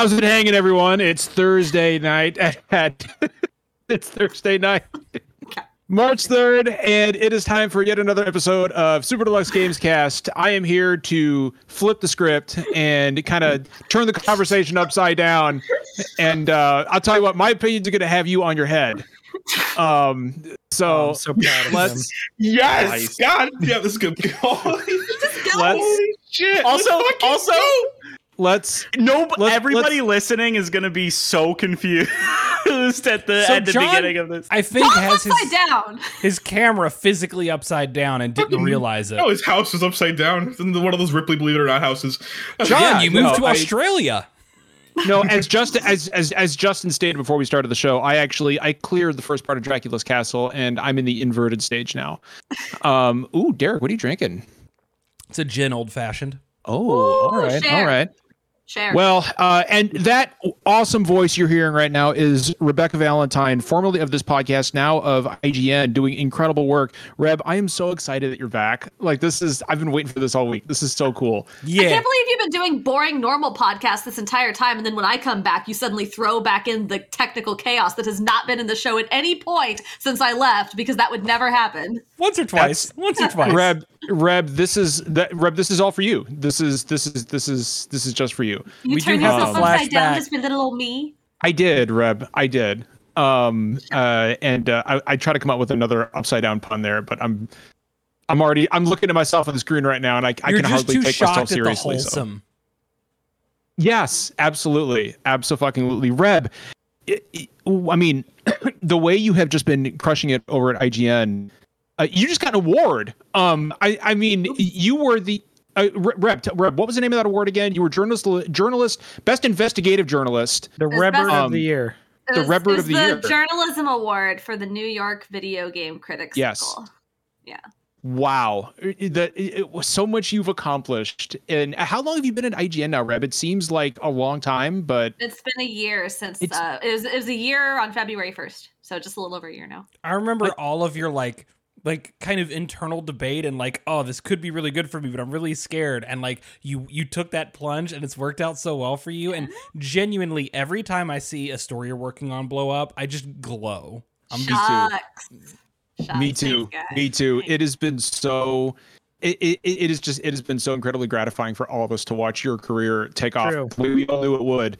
How's it hanging, everyone? It's Thursday night at, it's Thursday night, March 3rd, and it is time for yet another episode of Super Deluxe Games Cast. I am here to flip the script and kind of turn the conversation upside down. And uh, I'll tell you what, my opinions are going to have you on your head. Um, so, I'm so proud of let's Yes, Nice. God, yeah, this is good. Holy let's shit! Also- let's also- go. Let's No, Let's- everybody listening is going to be so confused at the So at the John- beginning of this. I think has his down. his camera physically upside down and didn't realize it. Oh, his house is upside down. It's in one of those Ripley Believe It or Not houses. John, Yeah, you moved no, to I- Australia. no, as just as as as Justin stated before we started the show, I actually I cleared the first part of Dracula's castle, and I'm in the inverted stage now. Um, ooh, Derek, what are you drinking? It's a gin, old fashioned. Oh, Ooh, all right, share. all right. Share. Well, uh, and that awesome voice you're hearing right now is Rebecca Valentine, formerly of this podcast, now of IGN, doing incredible work. Reb, I am so excited that you're back. Like this is, I've been waiting for this all week. This is so cool. Yeah, I can't believe you've been doing boring normal podcasts this entire time, and then when I come back, you suddenly throw back in the technical chaos that has not been in the show at any point since I left, because that would never happen. Once or twice. Once or twice. Reb, Reb, this is that Reb. This is all for you. This is this is this is this is just for you. You We do turn have yourself a upside down flashback. just for little old me. I did, Reb. I did. Um, uh, and uh, I, I try to come up with another upside down pun there, but I'm, I'm already, I'm looking at myself on the screen right now, and I, I can hardly take myself shocked at the seriously. So. Yes, absolutely, absolutely. Reb, i i I mean, the way you have just been crushing it over at IGN, uh, you just got an award. Um, I, I mean, you were the. Uh, Re- Reb, Reb, what was the name of that award again? You were journalist, journalist, best investigative journalist. The It's Rebber best- of Um, the year. The It was- Rebirth it was of the the Year. Journalism Award for the New York Video Game Critics. Yes. Circle. Wow, that it was so much you've accomplished. And how long have you been at IGN now, Reb? It seems like a long time, but It's been a year since uh, it was. It was a year on February first, so just a little over a year now. I remember all of your like like kind of internal debate and like oh this could be really good for me but I'm really scared and like you you took that plunge and it's worked out so well for you and genuinely every time I see a story you're working on blow up I just glow. I'm just Shucks. Shucks. me too, Thanks, me too. Thanks. It has been so. It, it, it is just it has been so incredibly gratifying for all of us to watch your career take off. True. the way We all knew it would.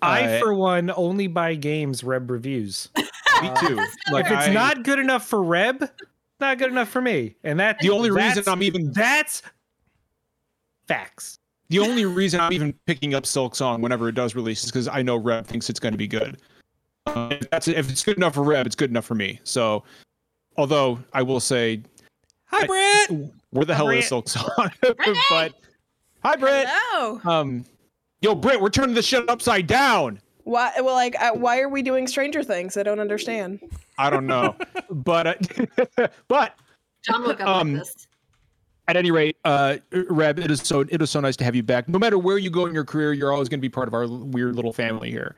I, Uh, for one, only buy games Reb reviews. me too. Like if it's I- not good enough for Reb, it's not good enough for me. And that the only reason I'm even that's facts. the only reason I'm even picking up Silksong whenever it does release is because I know Reb thinks it's going to be good. Uh, if, that's, if it's good enough for Reb, it's good enough for me. So, although I will say, Hi Brett. where the hell is Britt. Silksong? but hi, Britt. Hello. Um, yo, Britt, we're turning this shit upside down. Why? Well, like, uh, why are we doing Stranger Things? I don't understand. I don't know, but uh, but John woke up Um, like this. at any rate, uh, Reb, it is so it is so nice to have you back. No matter where you go in your career, you're always going to be part of our weird little family here,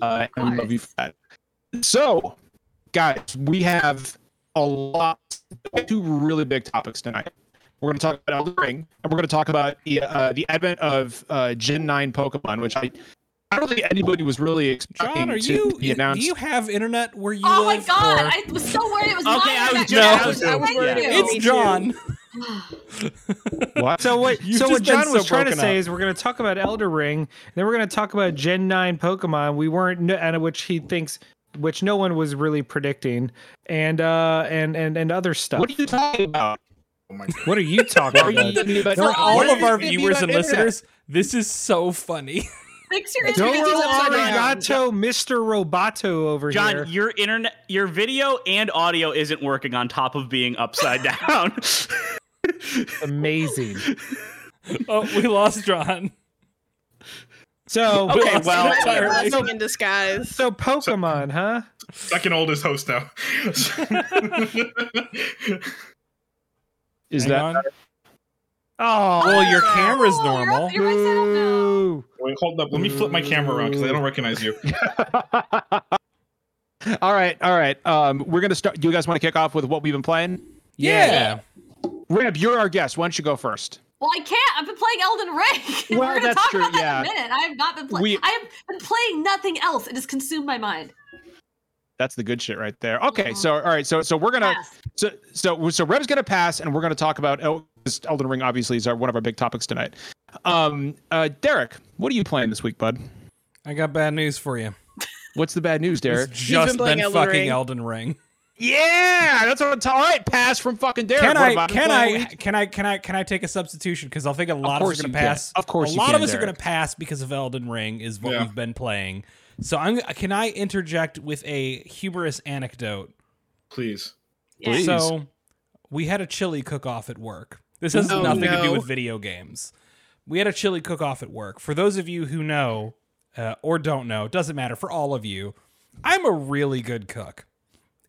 uh, and we love you for that. So, guys, we have a lot, two really big topics tonight. We're going to talk about Elden Ring, and we're going to talk about the uh, the advent of uh, Gen Nine Pokemon, which I I don't think anybody was really expecting John, are to you be announced. do you have internet where you Oh my god! or- I was so worried it was Okay, my I was internet. just- No. I was, I was yeah. It's John. what? So what? You've so what just been John was so trying to broken say is we're going to talk about Elden Ring, then we're going to talk about Gen Nine Pokemon. We weren't, and which he thinks, which no one was really predicting, and uh, and and and other stuff. What are you talking about? Oh my God. What are you talking What you about? For all of our viewers and internet? listeners, this is so funny. Fix your Don't internet. It's upside Doro. Arigato, Mr. Roboto over John, here. your internet, your video and audio isn't working on top of being upside down. Amazing. oh, we lost John. So Okay, lost well, him Might be a entirely. blessing in disguise. so Pokemon, huh? Second oldest host now. Is Hang that on. Oh, Well, your camera's Oh, you're normal. up- you're right side up now. boo. Wait, hold up. Let me flip my camera around because I don't recognize you. all right, all right. Um, we're gonna start. Do you guys want to kick off with what we've been playing? Yeah. Reb, you're our guest. Why don't you go first? Well, I can't. I've been playing Elden Ring. Well, We're gonna that's talk true, about that yeah. in a minute. I have not been playing. We- I have been playing nothing else. It has consumed my mind. That's the good shit right there. Okay, so all right, so so we're gonna Pass. so so so Reb's gonna pass, and we're gonna talk about El- this Elden Ring. Obviously, is our, one of our big topics tonight. Um, uh, Derek, what are you playing this week, bud? I got bad news for you. What's the bad news, Derek? It's just been playing been Elden fucking Ring. Elden Ring. Yeah, that's what I'm talking. All right, pass from fucking Derek. Can I? about Can I? Can I? Can I? Can I take a substitution? Because I think a lot of, us are going you to can. pass. Of course a you lot can, of us are going to pass because of Elden Ring is what Yeah. we've been playing. So I'm. Can I interject with a humorous anecdote? Please. Please. So we had a chili cook off at work. This has Oh, nothing to do with video games. We had a chili cook off at work. For those of you who know uh, or don't know, it doesn't matter. For all of you, I'm a really good cook.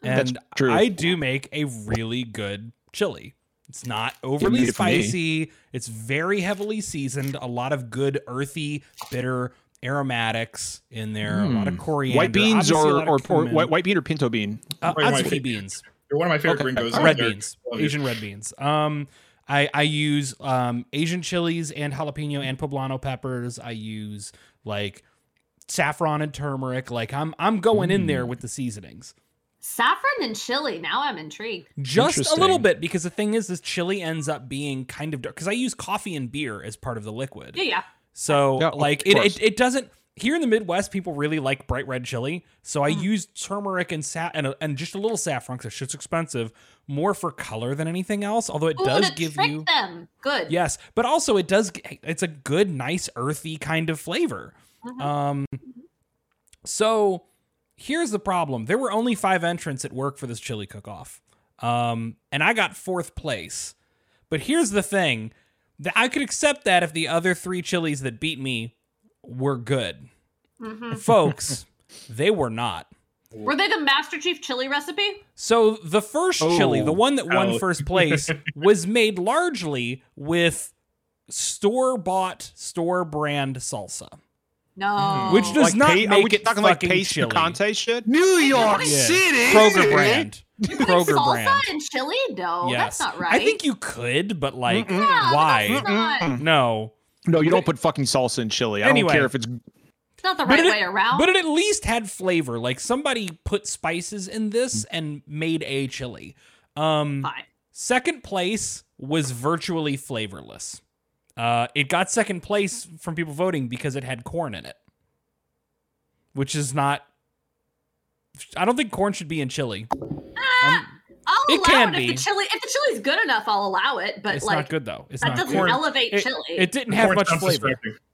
That's And true. I do make a really good chili. It's not overly made it me. spicy. It's very heavily seasoned. A lot of good earthy, bitter aromatics in there. A lot of coriander. Hmm. white beans or or, or white, white bean or pinto bean? Uh, White- white Azuki bean. beans You're one of my favorite Okay. gringos. Red beans, Asian red beans. Um, I I use um Asian chilies and jalapeno and poblano peppers. I use like saffron and turmeric. Like I'm I'm going in Mm. there with the seasonings. Saffron and chili. Now I'm intrigued. Just a little bit because the thing is, this chili ends up being kind of dark because I use coffee and beer as part of the liquid. Yeah, yeah. So Yeah, like it, it it doesn't here in the Midwest people really like bright red chili. So Mm. I use turmeric and sa- and, a, and just a little saffron because shit's expensive, more for color than anything else. Although it Ooh, does give you them. Good. yes, but also it does. It's a good nice earthy kind of flavor. Mhm. Um so here's the problem. There were only 5 entrants at work for this chili cook off. Um and I got 4th place. But here's the thing. That I could accept that if the other 3 chilies that beat me were good. Mhm. Folks, they were not. Were they the Master Chief chili recipe? So the first chili, Oh, the one that won ouch. first place, was made largely with store bought, store brand salsa, No. which does like not pa- make are we it talking like fucking paste chili. Picante shit? New York Yeah. City. Kroger brand. Put Kroger salsa brand. and chili? No, yes, that's not right. I think you could, but like, Mm-mm. Yeah, but why? That's not, No, No, you don't put fucking salsa in chili. I Anyway. don't care if it's it's not the right it- way around. but it at least had flavor. Like somebody put spices in this and made a chili. Um, Fine. Second place was virtually flavorless. Uh, it got second place from people voting because it had corn in it, which is not. I don't think corn should be in chili. Ah, I'll it allow can it if the chili if the chili's good enough. I'll allow it, but it's like not good though. It's that not doesn't corn. elevate it, chili. it didn't have much sounds flavor.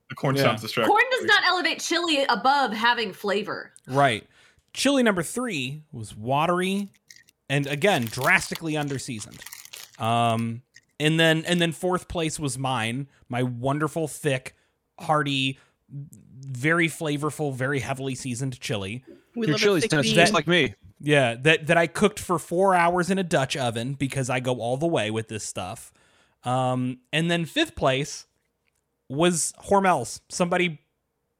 The corn Yeah. sounds distracting. corn does not elevate chili above having flavor. Right. Chili number three was watery, and again drastically underseasoned. Um, and then and then fourth place was mine, my wonderful thick, hearty, very flavorful, very heavily seasoned chili. We your love a chili's tastes just like me. Yeah, that that I cooked for four hours in a Dutch oven because I go all the way with this stuff. Um, and then fifth place was Hormel's. Somebody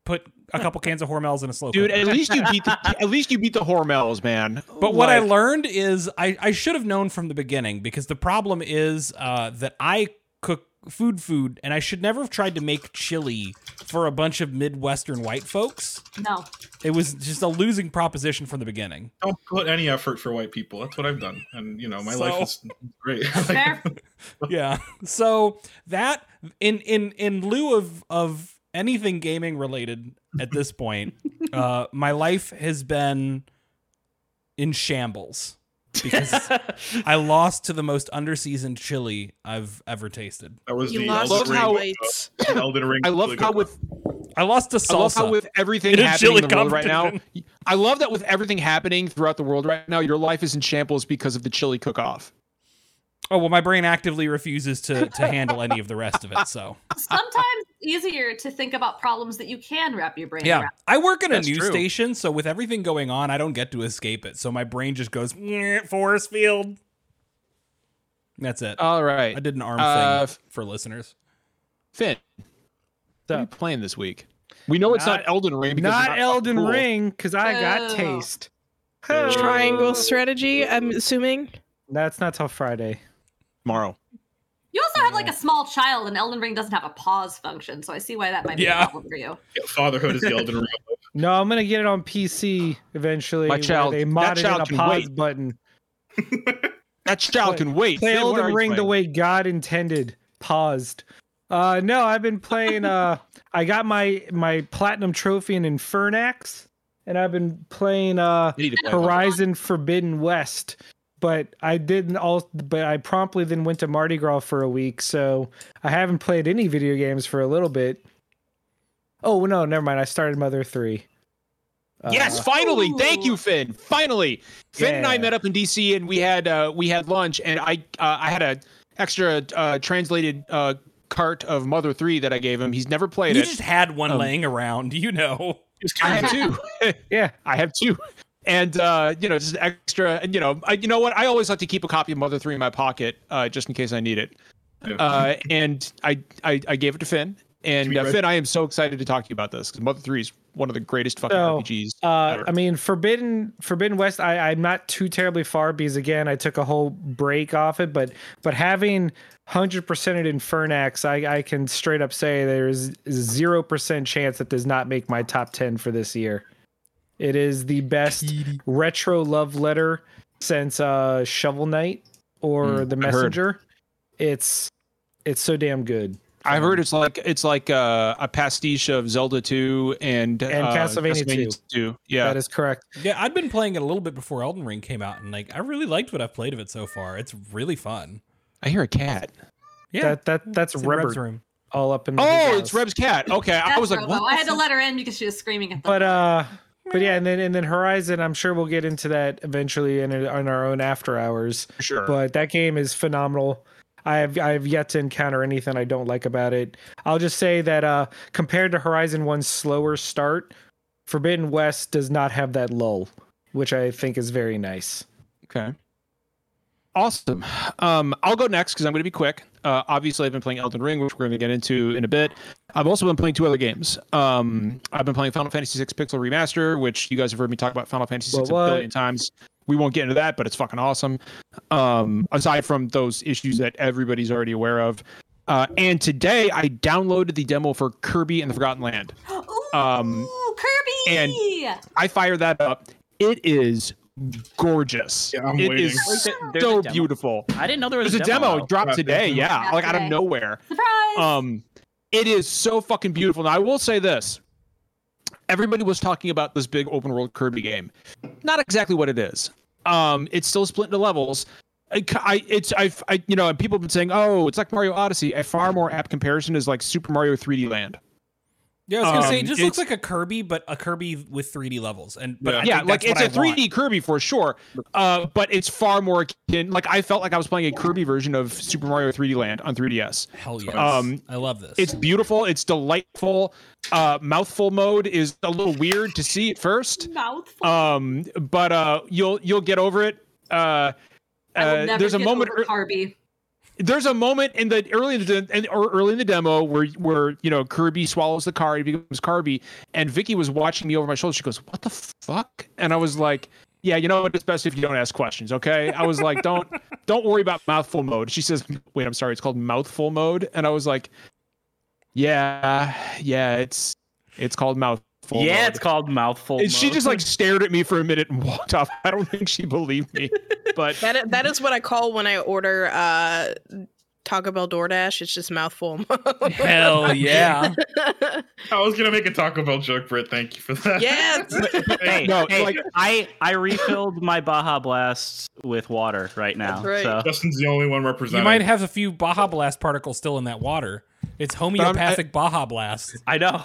put a couple cans of Hormel's in a slow Dude, cooker. at least you beat the at least you beat the Hormels, man. But what I learned is I, I should have known from the beginning because the problem is uh, that I food food and I should never have tried to make chili for a bunch of Midwestern white folks. No. It was just a losing proposition from the beginning. Don't put any effort for white people. That's what I've done, and you know my So- life is great. Yeah. So that in in in lieu of of anything gaming related at this point, uh, my life has been in shambles because I lost to the most underseasoned chili I've ever tasted. that was You the lost love Elden how- Ring. whites. uh, Elden Ring. I love how with I lost to I love salsa. how with everything In happening chili in the world right now. I love that with everything happening throughout the world right now, your life is in shambles because of the chili cook-off. Oh well, my brain actively refuses to to handle any of the rest of it. So Sometimes easier to think about problems that you can wrap your brain yeah, around. I work at a That's news true. station, so with everything going on, I don't get to escape it. So my brain just goes "Nyeh, Forest Field. That's it. All right, I did an arm Uh, thing for listeners. Finn, what are you playing this week? We know it's not, Not- Elden Ring. Because Not it's Elden cool. Ring, because I got Oh. taste. Triangle strategy, I'm assuming. That's not till Friday. Tomorrow. You also have like a small child, and Elden Ring doesn't have a pause function, so I see why that might be Yeah. a problem for you. Fatherhood is the Elden Ring. No, I'm gonna get it on PC eventually. My where child- they that modded in child a can pause wait. button. That child Play- can wait. Play Finn, Elden you Ring the way God intended. Paused. Uh, no, I've been playing. Uh, I got my my platinum trophy in Infernax, and I've been playing uh I need to play. Horizon Forbidden West. But I didn't all. But I promptly then went to Mardi Gras for a week, so I haven't played any video games for a little bit. Oh no, never mind. I started Mother Three. Yes, Uh, finally. Thank you, Finn. Finally, Finn and I met up in DC, and we had uh, we had lunch, and I uh, I had a extra uh, translated uh, cart of Mother Three that I gave him. He's never played You it. just had one Um, laying around, you know. I have two. yeah, I have two. And uh, you know, just extra. And you know, I, you know what? I always like to keep a copy of Mother Three in my pocket, uh, just in case I need it. Yeah. Uh, and I, I I gave it to Finn. And uh, Finn, I am so excited to talk to you about this because Mother Three is one of the greatest fucking So, RPGs. Uh, ever. I mean, Forbidden Forbidden West. I, I'm not too terribly far because again, I took a whole break off it. But but having hundred percent Infernax, I, I can straight up say there is zero percent chance that does not make my top ten for this year. It is the best retro love letter since uh, Shovel Knight or Mm, The Messenger. It's it's so damn good. I've heard it's like it's like uh, a pastiche of Zelda 2 and, And uh, Castlevania 2. Yeah. That is correct. Yeah, I'd been playing it a little bit before Elden Ring came out, and like I really liked what I've played of it so far. It's really fun. I hear a cat. Yeah, That that that's it's Reb's room. all up in. his Oh, it's house. Reb's cat. Okay, I was like, Robo. what? I had to let her in because she was screaming at them. but uh but yeah and then and then horizon i'm sure we'll get into that eventually in, in our own after hours Sure. but that game is phenomenal i have i have yet to encounter anything i don't like about it i'll just say that uh compared to horizon one's slower start forbidden west does not have that lull which i think is very nice Okay. Awesome. Um, I'll go next because I'm going to be quick. Uh, obviously, I've been playing Elden Ring, which we're going to get into in a bit. I've also been playing two other games. Um, I've been playing Final Fantasy VI Pixel Remaster, which you guys have heard me talk about Final Fantasy VI a billion times. We won't get into that, but it's fucking awesome. Um, aside from those issues that everybody's already aware of. Uh, and today I downloaded the demo for Kirby and the Forgotten Land. Ooh, um, Kirby! and- I fired that up. It is gorgeous. Yeah, I'm It waiting. is Wait, so beautiful. I didn't know there was There's a demo dropped today. there's Yeah, demo. like out of nowhere. Surprise! Um, it is so fucking beautiful. Now I will say this: everybody was talking about this big open world Kirby game. Not exactly what it is. Um, it's still split into levels. I, I it's I've I, you know, and people have been saying, oh, it's like Mario Odyssey. A far more apt comparison is like Super Mario 3D Land. Yeah, I was gonna say Um, it just looks like a Kirby, but a Kirby with 3D levels. And but Yeah. Yeah, like it's a 3D want. Kirby for sure. Uh, but it's far more akin. Like I felt like I was playing a Kirby version of Super Mario 3D Land on 3DS. Hell yes, Um, I love this. It's beautiful. It's delightful. Uh, mouthful mode is a little weird to see at first. Mouthful. Um, but uh, you'll you'll get over it. Uh, I will uh, never there's a moment. over Kirby. There's a moment in the early in the or early in the demo where where you know Kirby swallows the card, he becomes Kirby, and Vicky was watching me over my shoulder. She goes, "What the fuck?" And I was like, "Yeah, you know what? It's best if you don't ask questions, okay?" I was like, "Don't don't worry about mouthful mode." She says, "Wait, I'm sorry, it's called mouthful mode," and I was like, "Yeah, yeah, it's it's called mouthful." Yeah, mode. it's called mouthful. And she just like stared at me for a minute and walked off. I don't think she believed me, but that that is what I call when I order uh Taco Bell DoorDash. It's just mouthful. Hell yeah. I was gonna make a Taco Bell joke, Britt. Thank you for that. yes. hey, No, hey, like- I I refilled my Baja Blast with water right now. That's right. So Justin's the only one representing. you might have a few Baja Blast particles still in that water. It's homeopathic Baja Blast. I know.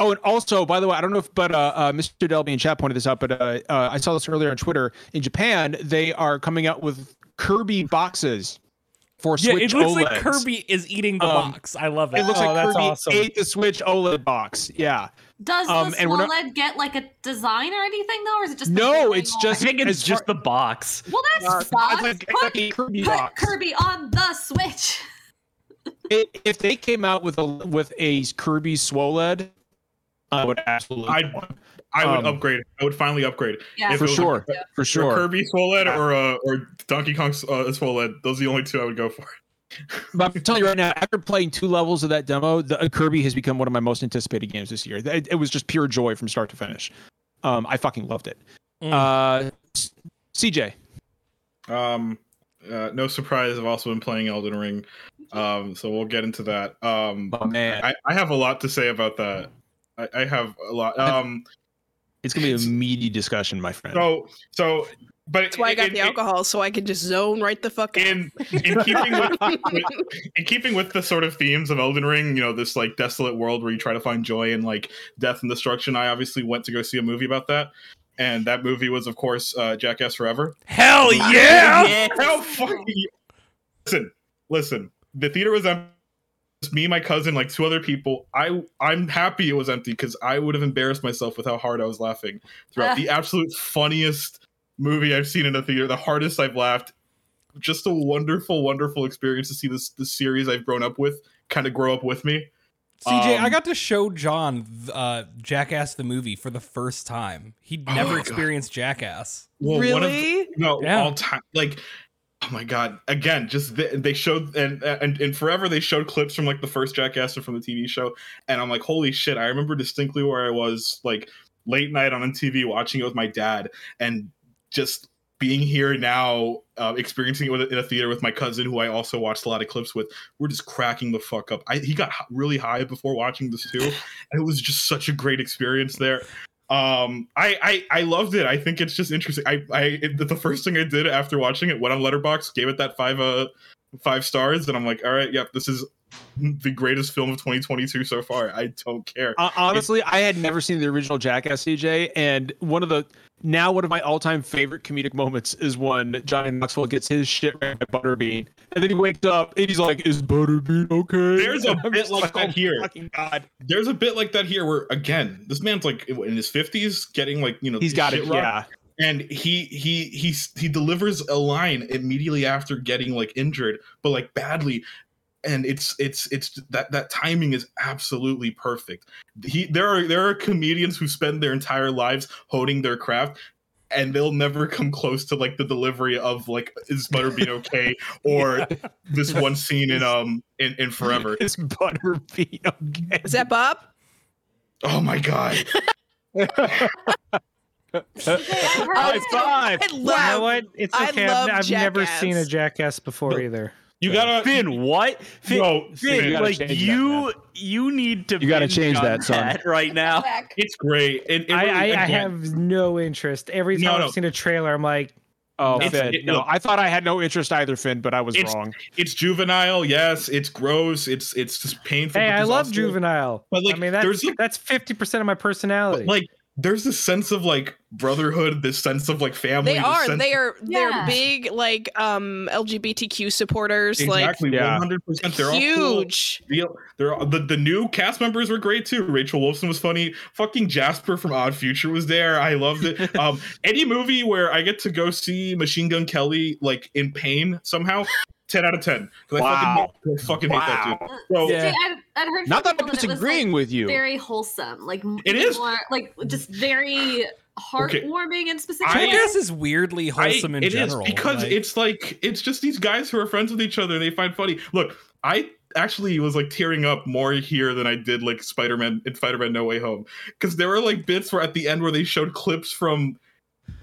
Oh, and also, by the way, I don't know if, but uh, uh, Mr. Delby in chat pointed this out, but uh, uh, I saw this earlier on Twitter. In Japan, they are coming out with Kirby boxes for Yeah, Switch it looks OLEDs. like Kirby is eating the Um, box. I love it. It looks Oh, like that's Kirby awesome. ate the Switch OLED box. Yeah. Does um, the and we're not- OLED get like a design or anything though, or is it just the No, big it's thing I just- think it's As just the box. Well, that's Uh, sucks. it's like, put, like a Kirby put box. Kirby on the Switch. It, if they came out with a with a Kirby SWOLED, I would absolutely. I'd- I would Um, upgrade. I would finally upgrade. Yeah, for sure, a- for sure. Kirby Swoled or uh, or Donkey Kong uh, Swoled. Those are the only two I would go for. But I'm telling you right now, after playing two levels of that demo, the uh, Kirby has become one of my most anticipated games this year. It, it was just pure joy from start to finish. Um, I fucking loved it. Mm. Uh, CJ, Um, uh, no surprise, I've also been playing Elden Ring. Um, so we'll get into that. Um, oh man, I, I have a lot to say about that. I, I have a lot. Um, it's gonna be a meaty discussion, my friend. so so, but That's why I got in- the in- alcohol, so I can just zone right the fuck out. in in keeping with, with in keeping with the sort of themes of Elden Ring, you know, this like desolate world where you try to find joy in like death and destruction. I obviously went to go see a movie about that, and that movie was, of course, uh, Jackass Forever. Hell yeah! How fucking listen, listen. The theater was empty. Just me, my cousin, like two other people. I I'm happy it was empty because I would have embarrassed myself with how hard I was laughing throughout the absolute funniest movie I've seen in a theater. The hardest I've laughed. Just a wonderful, wonderful experience to see this this series I've grown up with kind of grow up with me. CJ, I Um, got to show John uh, Jackass the movie for the first time. He'd Oh never God. experienced Jackass. Well, one of the- really? no Yeah. all time like oh my god. Again just the, they showed and, and and forever they showed clips from like the first jackass and from the tv show. And i'm like holy shit i remember distinctly where i was like late night on tv watching it with my dad and just being here now uh, experiencing it in a theater with my cousin who i also watched a lot of clips with. We're just cracking the fuck up. I, he got really high before watching this too. And it was just such a great experience there um I, I i loved it. I think it's just interesting. I i it, the first thing i did after watching it went on Letterboxd gave it that five uh five stars and i'm like all right yep this is the greatest film of 2022 so far i don't care Uh, honestly, I had never seen the original Jackass CJ, and one of the now one of my all-time favorite comedic moments is when Johnny Knoxville gets his shit ran by Butterbean, and then he wakes up and he's like, "Is Butterbean okay?" There's a bit just like that "Oh, here." Fucking god, there's a bit like that here where again this man's like in his 50s getting like you know he's got it. shit Yeah, and he he he he delivers a line immediately after getting like injured but like badly and it's it's it's that that timing is absolutely perfect he there are there are comedians who spend their entire lives honing their craft and they'll never come close to like the delivery of like is butterbean okay or this one scene in um in, in forever Is Butterbean okay? Is that Bob? oh my god High five. I You know love. what? It's I okay. love I've, I've never seen a Jackass before No. either. You gotta Finn, what? Finn, no Finn, Finn, gotta like change that, you, you need to. You gotta binge change on that, son. right now. it's great it, it I, really- I, I again, have no interest. Every time no. I've seen a trailer, I'm like, Oh, It's- Finn. it- no, look- I thought I had no interest either, Finn, but I was It's- wrong. it's juvenile yes it's gross it's it's just painful hey, I love also- Juvenile. but, like, I mean, that's there's that's fifty percent of my personality. like there's a sense of like brotherhood this sense of like family They are. They are. They're Yeah. big, like um LGBTQ supporters. Like, exactly Yeah. 100% they're Like all cool. huge. The, they're all, the, the new cast members were great too. Rachel Wolfson was funny. Fucking Jasper from Odd Future was there. I loved it. Um, any movie where I get to go see Machine Gun Kelly like in pain somehow, ten out of ten. 'Cause I Wow. fucking, I fucking hate that dude. So Yeah. See, I'd, I'd heard Not that I'm people it was, disagreeing like, with you. Very wholesome, like It is. more, like just very heartwarming and specific. I- Jackass is weirdly wholesome I- in it is, general. because like- it's like it's just these guys who are friends with each other and they find funny. Look, I actually was like tearing up more here than I did like Spider-Man in Spider-Man No Way Home because there were like bits where at the end where they showed clips from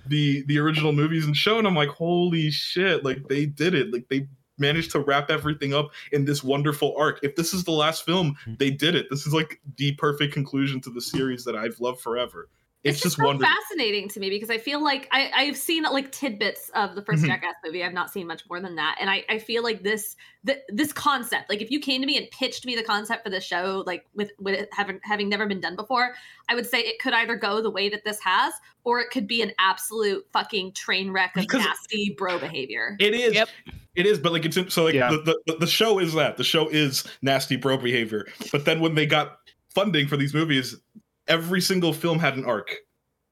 the the original movies and show and I'm like holy shit like they did it like they managed to wrap everything up in this wonderful arc if this is the last film hmm. they did it this is like the perfect conclusion to the series that I've loved forever it's, It's, just so wonderful fascinating to me because I feel like I, I've seen like tidbits of the 1st Mhm. Jackass movie. I've not seen much more than that, and I, I feel like this th- this concept, like if you came to me and pitched me the concept for the show, like with with it having having never been done before, I would say it could either go the way that this has, or it could be an absolute fucking train wreck of Because- nasty bro behavior. It is. Yep. It is, but like it's so like Yeah. the, the the show is that the show is nasty bro behavior. But then when they got funding for these movies, every single film had an arc.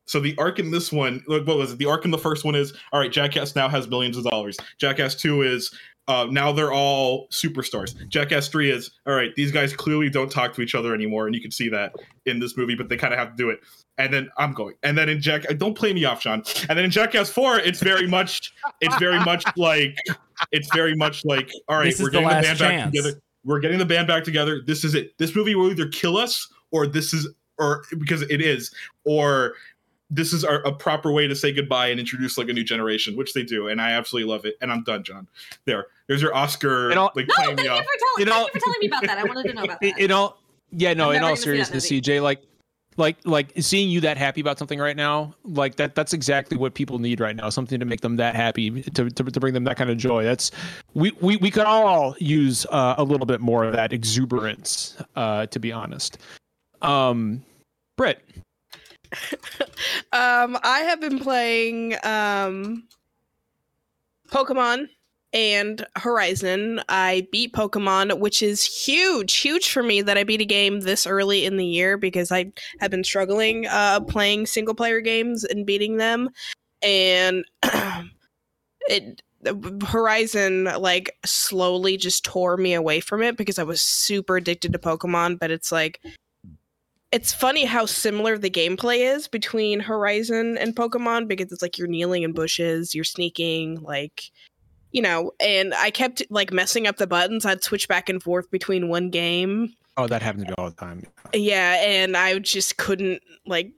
So the arc in this one, what was it? The arc in the first one is all right. Jackass now has millions of dollars. Jackass two is Uh, now they're all superstars. Jackass 3 is all right, these guys clearly don't talk to each other anymore, and you can see that in this movie, but they kind of have to do it. And then I'm going. And then in Jack don't play me off, Sean. And then in Jackass 4, it's very much it's very much like it's very much like all right, we're getting the, last band back together. We're getting the band back together. This is it. This movie will either kill us or this is or because it is or this is our, a proper way to say goodbye and introduce like a new generation, which they do, and I absolutely love it. And I'm done, John. There, there's your Oscar You know- like No, thank me you, off. for telling, You know- you for telling me about that. I wanted to know about that. in all yeah no in all gonna see that seriousness cj like like like seeing you that happy about something right now like that that's exactly what people need right now something to make them that happy to, to, to bring them that kind of joy that's we we, we could all use uh, a little bit more of that exuberance uh to be honest um Britt, Um, I have been playing um Pokemon and Horizon. I beat Pokemon, which is huge, huge for me that I beat a game this early in the year because I have been struggling uh playing single player games and beating them. And it Horizon like slowly just tore me away from it because I was super addicted to Pokemon, but it's like it's funny how similar the gameplay is between Horizon and Pokemon because it's like you're kneeling in bushes, you're sneaking, like you know, and I kept like messing up the buttons. I'd switch back and forth between one game. oh that happens to me all the time Yeah, and I just couldn't like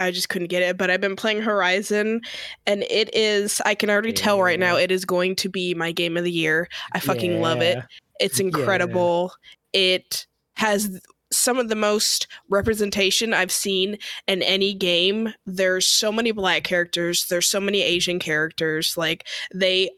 I just couldn't get it. But I've been playing Horizon and it is I can already tell right now it is going to be my game of the year. I fucking love it. It's incredible. It has some of the most representation I've seen in any game. There's so many black characters, there's so many Asian characters. Like they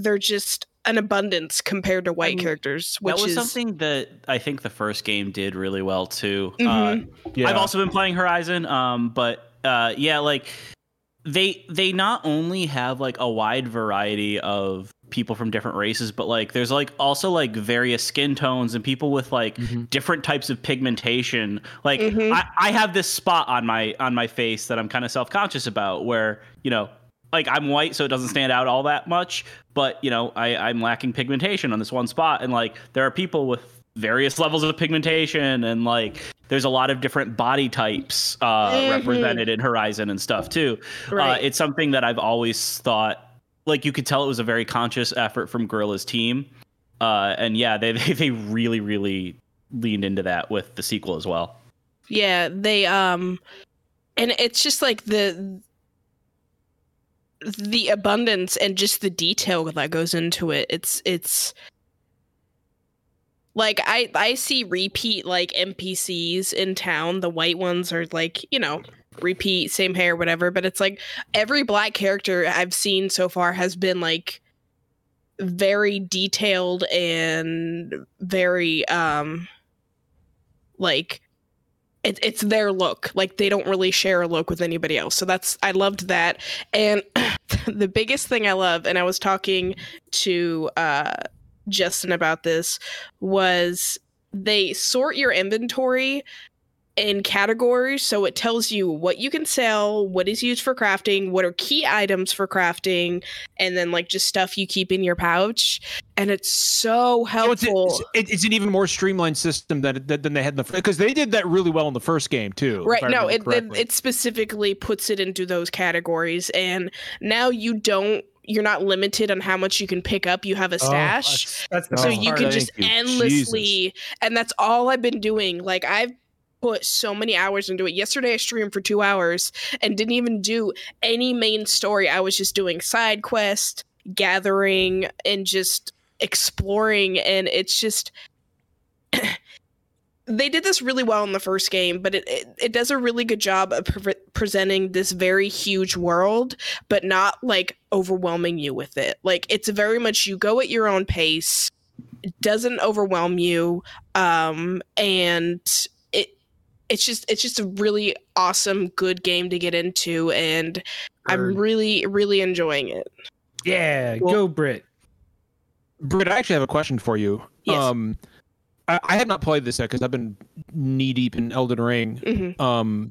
they're just an abundance compared to white mean, characters, which that was is something that I think the first game did really well too. Mhm. Uh, yeah I've also been playing Horizon, um, but uh, yeah, like they they not only have like a wide variety of people from different races, but like there's like also like various skin tones and people with like Mhm. different types of pigmentation. Like Mhm. I, I have this spot on my on my face that I'm kind of self conscious about, where you know. Like I'm white, so it doesn't stand out all that much. But you know, I, I'm lacking pigmentation on this one spot, and like there are people with various levels of pigmentation, and like there's a lot of different body types uh, Mhm. represented in Horizon and stuff too. Uh, it's something that I've always thought, like you could tell it was a very conscious effort from Guerrilla's team, uh, and yeah, they, they they really really leaned into that with the sequel as well. Yeah, they um and it's just like the the abundance and just the detail that goes into it. It's it's like I I see repeat like NPCs in town. The white ones are like, you know, repeat same hair whatever, but it's like every black character I've seen so far has been like very detailed and very um like it, it's their look. Like they don't really share a look with anybody else. So that's i loved that. And the biggest thing i love and i was talking to uh justin about this was they sort your inventory in categories so it tells you what you can sell what is used for crafting what are key items for crafting and then like just stuff you keep in your pouch and it's so So it's, helpful it's, it's an even more streamlined system than than than they had in the because they did that really well in the first game too. right no it, it it specifically puts it into those categories and now you don't you're not limited on how much you can pick up you have a Oh, stash that's, that's so Oh, you can just you. endlessly and that's all i've been doing like i've put so many hours into it. Yesterday i streamed for two hours and didn't even do any main story. I was just doing side quest gathering and just exploring and it's just they did this really well in the first game but it, it, it does a really good job of pre- presenting this very huge world but not like overwhelming you with it. Like it's very much you go at your own pace doesn't overwhelm you um and it's just it's just a really awesome good game to get into and i'm really really enjoying it Yeah, Well- go Britt. brit I actually have a question for you. Yes. Um, I, I have not played this yet because I've been knee deep in Elden Ring. Mhm. Um,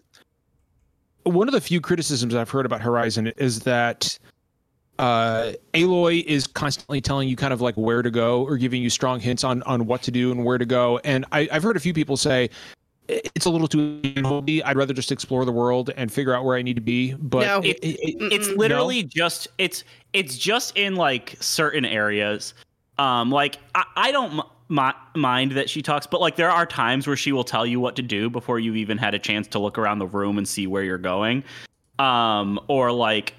one of the few criticisms I've heard about Horizon is that uh, Aloy is constantly telling you kind of like where to go or giving you strong hints on on what to do and where to go. And I, I've heard a few people say it's a little too handholdy. I'd rather just explore the world and figure out where I need to be. But No. it- it- it- it's literally just it's it's just in like certain areas um like i, I don't m- mi- mind that she talks but like there are times where she will tell you what to do before you've even had a chance to look around the room and see where you're going um or like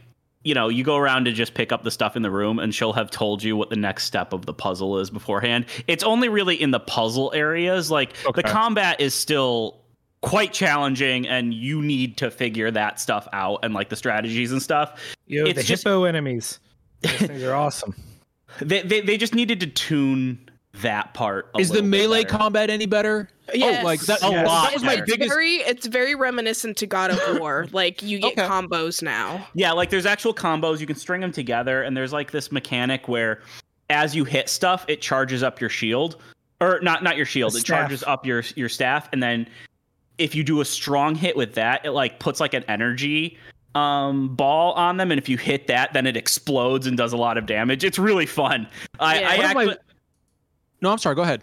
you know you go around to just pick up the stuff in the room and she'll have told you what the next step of the puzzle is beforehand it's only really in the puzzle areas like Okay. the combat is still quite challenging and you need to figure that stuff out and like the strategies and stuff Yo, It's the just- hippo enemies. Those things are awesome. They, they they just needed to tune that part. A is the little bit melee combat any better? Yes. Oh, like that, A lot that was my better. it's biggest. very it's very reminiscent to God of War. like you get Okay. combos now. Yeah, like there's actual combos you can string them together, and there's like this mechanic where, as you hit stuff, it charges up your shield, or not not your shield. The It staff. charges up your your staff, and then if you do a strong hit with that, it like puts like an energy um ball on them and if you hit that then it explodes and does a lot of damage it's really fun i, Yeah. I One of my- actually, No, I'm sorry. Go ahead.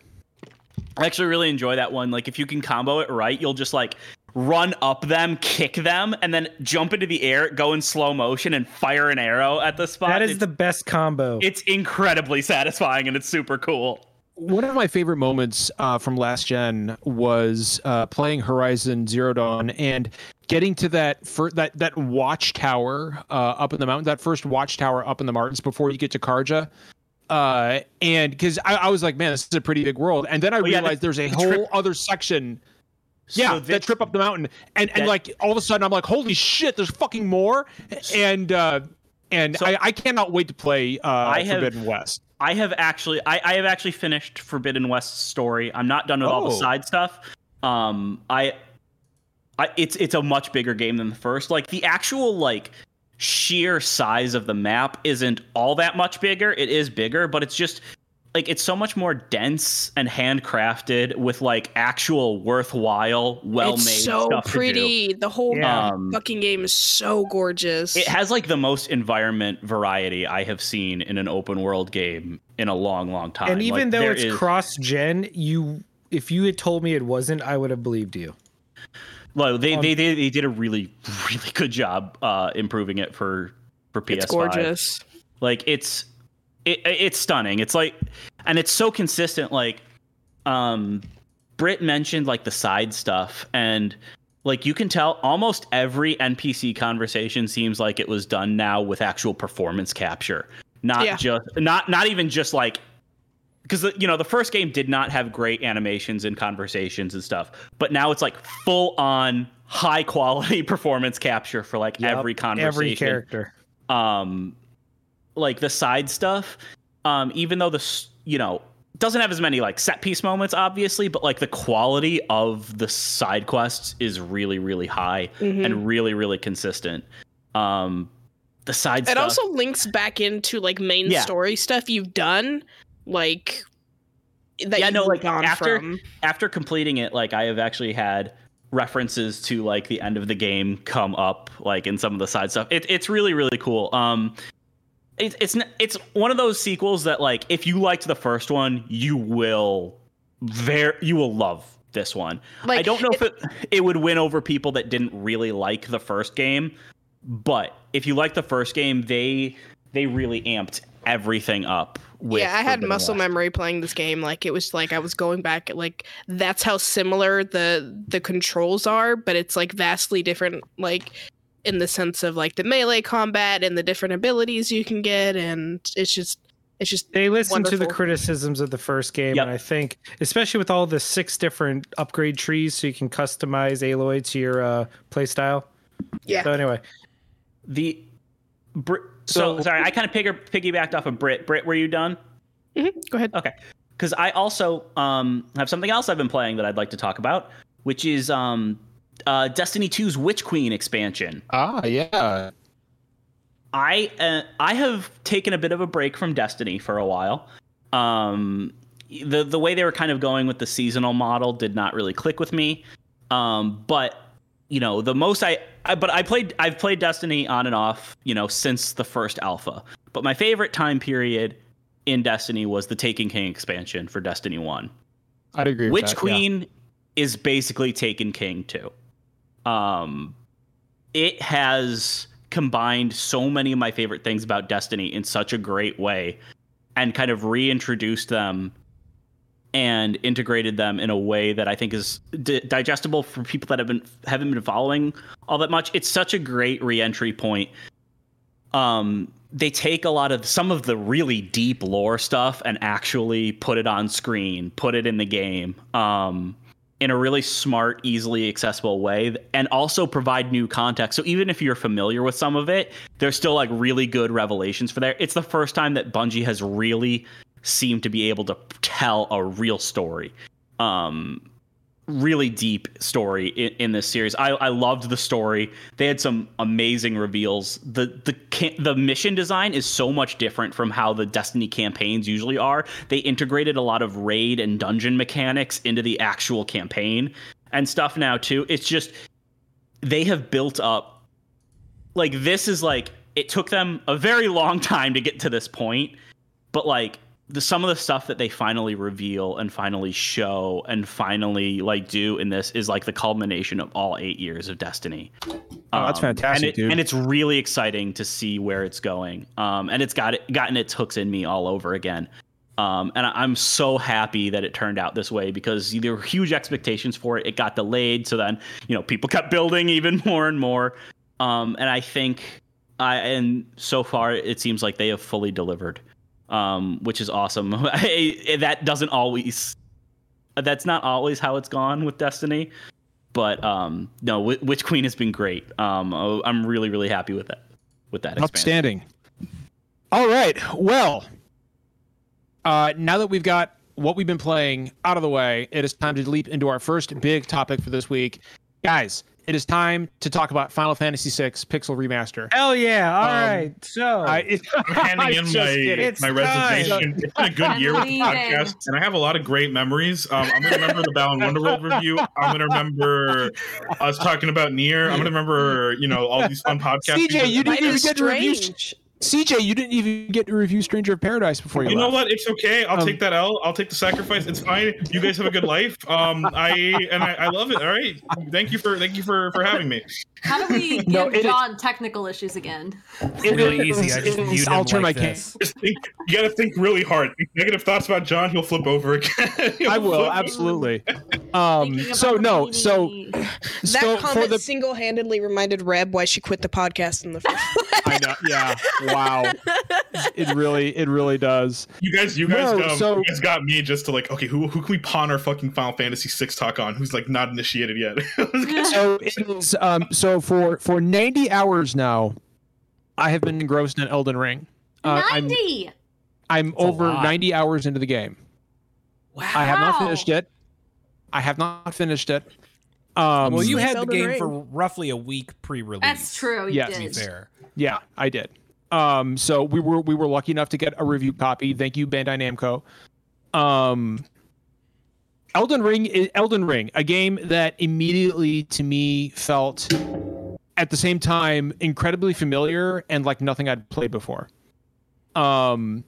I actually really enjoy that one. Like if you can combo it right, you'll just like run up them, kick them, and then jump into the air, go in slow motion, and fire an arrow at the spot. That is it's, the best combo. it's incredibly satisfying and it's super cool. One of my favorite moments uh, from last gen was uh, playing Horizon Zero Dawn and getting to that fir- that that watchtower uh, up in the mountain, that first watchtower up in the mountains before you get to Carja. Uh, and because I, I was like, man, this is a pretty big world, and then I Oh, yeah, the- realized there's a the whole trip- other section. Yeah, So that trip up the mountain, and and that- like all of a sudden I'm like, holy shit, there's fucking more, and uh, and So- I, I cannot wait to play uh, I have- Forbidden West. I have actually I, I have actually finished Forbidden West's story. I'm not done with all the Oh. side stuff. Um I I it's it's a much bigger game than the first. Like the actual like sheer size of the map isn't all that much bigger. It is bigger, but it's just like it's so much more dense and handcrafted with like actual worthwhile, well made it's so stuff to do. pretty. The whole Yeah. Um, fucking game is so gorgeous. It has like the most environment variety I have seen in an open world game in a long, long time. and even Like, though it's is- cross gen, you if you had told me it wasn't, I would have believed you. Well, they, Um, they they they did a really really good job uh, improving it for for PS5. it's gorgeous. Like it's it, it's stunning. It's like and it's so consistent. Like um, Britt mentioned like the side stuff and. Like you can tell, almost every NPC conversation seems like it was done now with actual performance capture, not Yeah. just not not even just like because you know the first game did not have great animations and conversations and stuff but now it's like full on high quality performance capture for like Yup, every conversation Every character. um like the side stuff um even though the you know doesn't have as many like set piece moments obviously but like the quality of the side quests is really really high Mhm. and really really consistent um the side It stuff also links back into like main Yeah. story stuff you've done, like that. Yeah, no, like, after- from. after completing it, like I have actually had references to like the end of the game come up like in some of the side stuff. It, it's really really cool. Um, it, it's it's one of those sequels that like if you liked the first one, you will very you will love this one. Like I don't know if it it would win over people that didn't really like the first game, but if you like the first game, they they really amped everything up. With yeah, I had muscle West. memory playing this game. Like it was like I was going back. Like that's how similar the the controls are, but it's like vastly different. Like in the sense of like the melee combat and the different abilities you can get, and it's just it's just They listened to the criticisms of the first game, Yep. and I think, especially with all the six different upgrade trees, so you can customize Aloy to your uh, play style. Yeah. So anyway, The Br- so, So- sorry, I kind of piggy- piggybacked off of Britt. Britt, were you done? Mhm, go ahead. Okay, because I also um, have something else I've been playing that I'd like to talk about, which is um, uh, Destiny 2's Witch Queen expansion. Ah, yeah. I uh, I have taken a bit of a break from Destiny for a while. Um, the the way they were kind of going with the seasonal model did not really click with me. Um, but you know, the most I, I but I played I've played Destiny on and off, you know, since the first alpha. But my favorite time period in Destiny was the Taken King expansion for Destiny 1. I'd agree. with Witch that, yeah. Queen is basically Taken King too. Um, it has combined so many of my favorite things about Destiny in such a great way, and kind of reintroduced them and integrated them in a way that I think is di- digestible for people that have been haven't been following all that much. It's such a great re-entry point. Um, they take a lot of some of the really deep lore stuff and actually put it on screen, put it in the game. Um, in a really smart, easily accessible way, and also provide new context. So even if you're familiar with some of it, there's still like really good revelations for there. It's the first time that Bungie has really seemed to be able to tell a real story. Um, really deep story in, in this series. I, I loved the story. They had some amazing reveals. The the the mission design is so much different from how the Destiny campaigns usually are. They integrated a lot of raid and dungeon mechanics into the actual campaign and stuff now too. It's just they have built up like this is like it took them a very long time to get to this point, but like the some of the stuff that they finally reveal and finally show and finally like do in this is like the culmination of all eight years of Destiny. Oh, that's fantastic, and it, dude. And it's really exciting to see where it's going. Um, and it's got it, gotten its hooks in me all over again. Um, and I'm so happy that it turned out this way because there were huge expectations for it. It got delayed, so then you know people kept building even more and more. Um, and I think, I and so far it seems like they have fully delivered, um, which is awesome. That doesn't always, that's not always how it's gone with Destiny, but um, no, Wi- Witch Queen has been great. Um, oh, I'm really really happy with that. With that, expansion. Outstanding. All right. Well, uh, now that we've got what we've been playing out of the way, it is time to leap into our first big topic for this week. Guys, it is time to talk about Final Fantasy VI Pixel Remaster. Hell yeah! All Um, right, so I, it, I'm handing I'm in my. It's my time. resignation. It's been a good year with the podcast, and I have a lot of great memories. Um, I'm gonna remember the Balan Wonderworld review. I'm gonna remember us talking about Nier. I'm gonna remember, you know, all these fun podcasts. CJ, you didn't even get to review. CJ, you didn't even get to review Stranger of Paradise before you, You know what? It's okay. I'll Um, take that L. I'll take the sacrifice. It's fine. You guys have a good life. Um, I and I, I love it. All right. Thank you for thank you for for having me. How do we give No, it is- John technical issues again? It really is- easy. I just it is- viewed I'll him turn like my cam- this. Just think, you got to think really hard. Negative thoughts about John. He'll flip over again. I will absolutely. Um, so no, so. That so comment the single-handedly reminded Reb why she quit the podcast in the first place. I know, yeah, wow, it really, it really does. You guys, you guys, No, um, so- you guys got me just to like, okay, who who can we pawn our fucking Final Fantasy VI talk on? Who's like not initiated yet? So it is, um, so for for ninety hours now, I have been engrossed in Elden Ring. Uh, I'm Ninety. I'm over lot. ninety hours into the game. Wow. I have not finished it. I have not finished it. Um, Well, you Sleep had the game Ring. for roughly a week pre-release. That's true. You Yes. Did. fair, Yeah, I did. Um, so we were we were lucky enough to get a review copy. Thank you, Bandai Namco. Um, Elden Ring, Elden Ring, a game that immediately to me felt, at the same time, incredibly familiar and like nothing I'd played before. Um,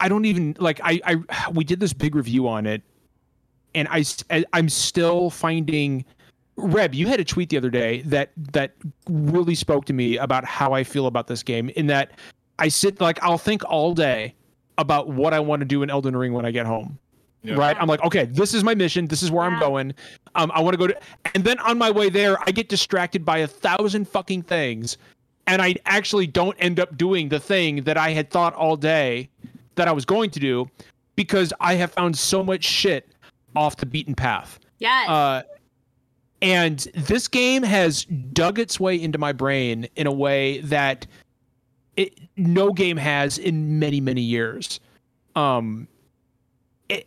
I- don't even like I I we did this big review on it, and I- I'm still finding. Reb, you had a tweet the other day that that really spoke to me about how I feel about this game. In that, I sit like I'll think all day about what I want to do in Elden Ring when I get home. Yeah. Right? I'm like, okay, this is my mission. This is where I'm going. Um, I want to go to, and then on my way there, I get distracted by a thousand fucking things, and I actually don't end up doing the thing that I had thought all day that I was going to do, because I have found so much shit off the beaten path. Yes. Uh, and this game has dug its way into my brain in a way that it, no game has in many many years. Um, it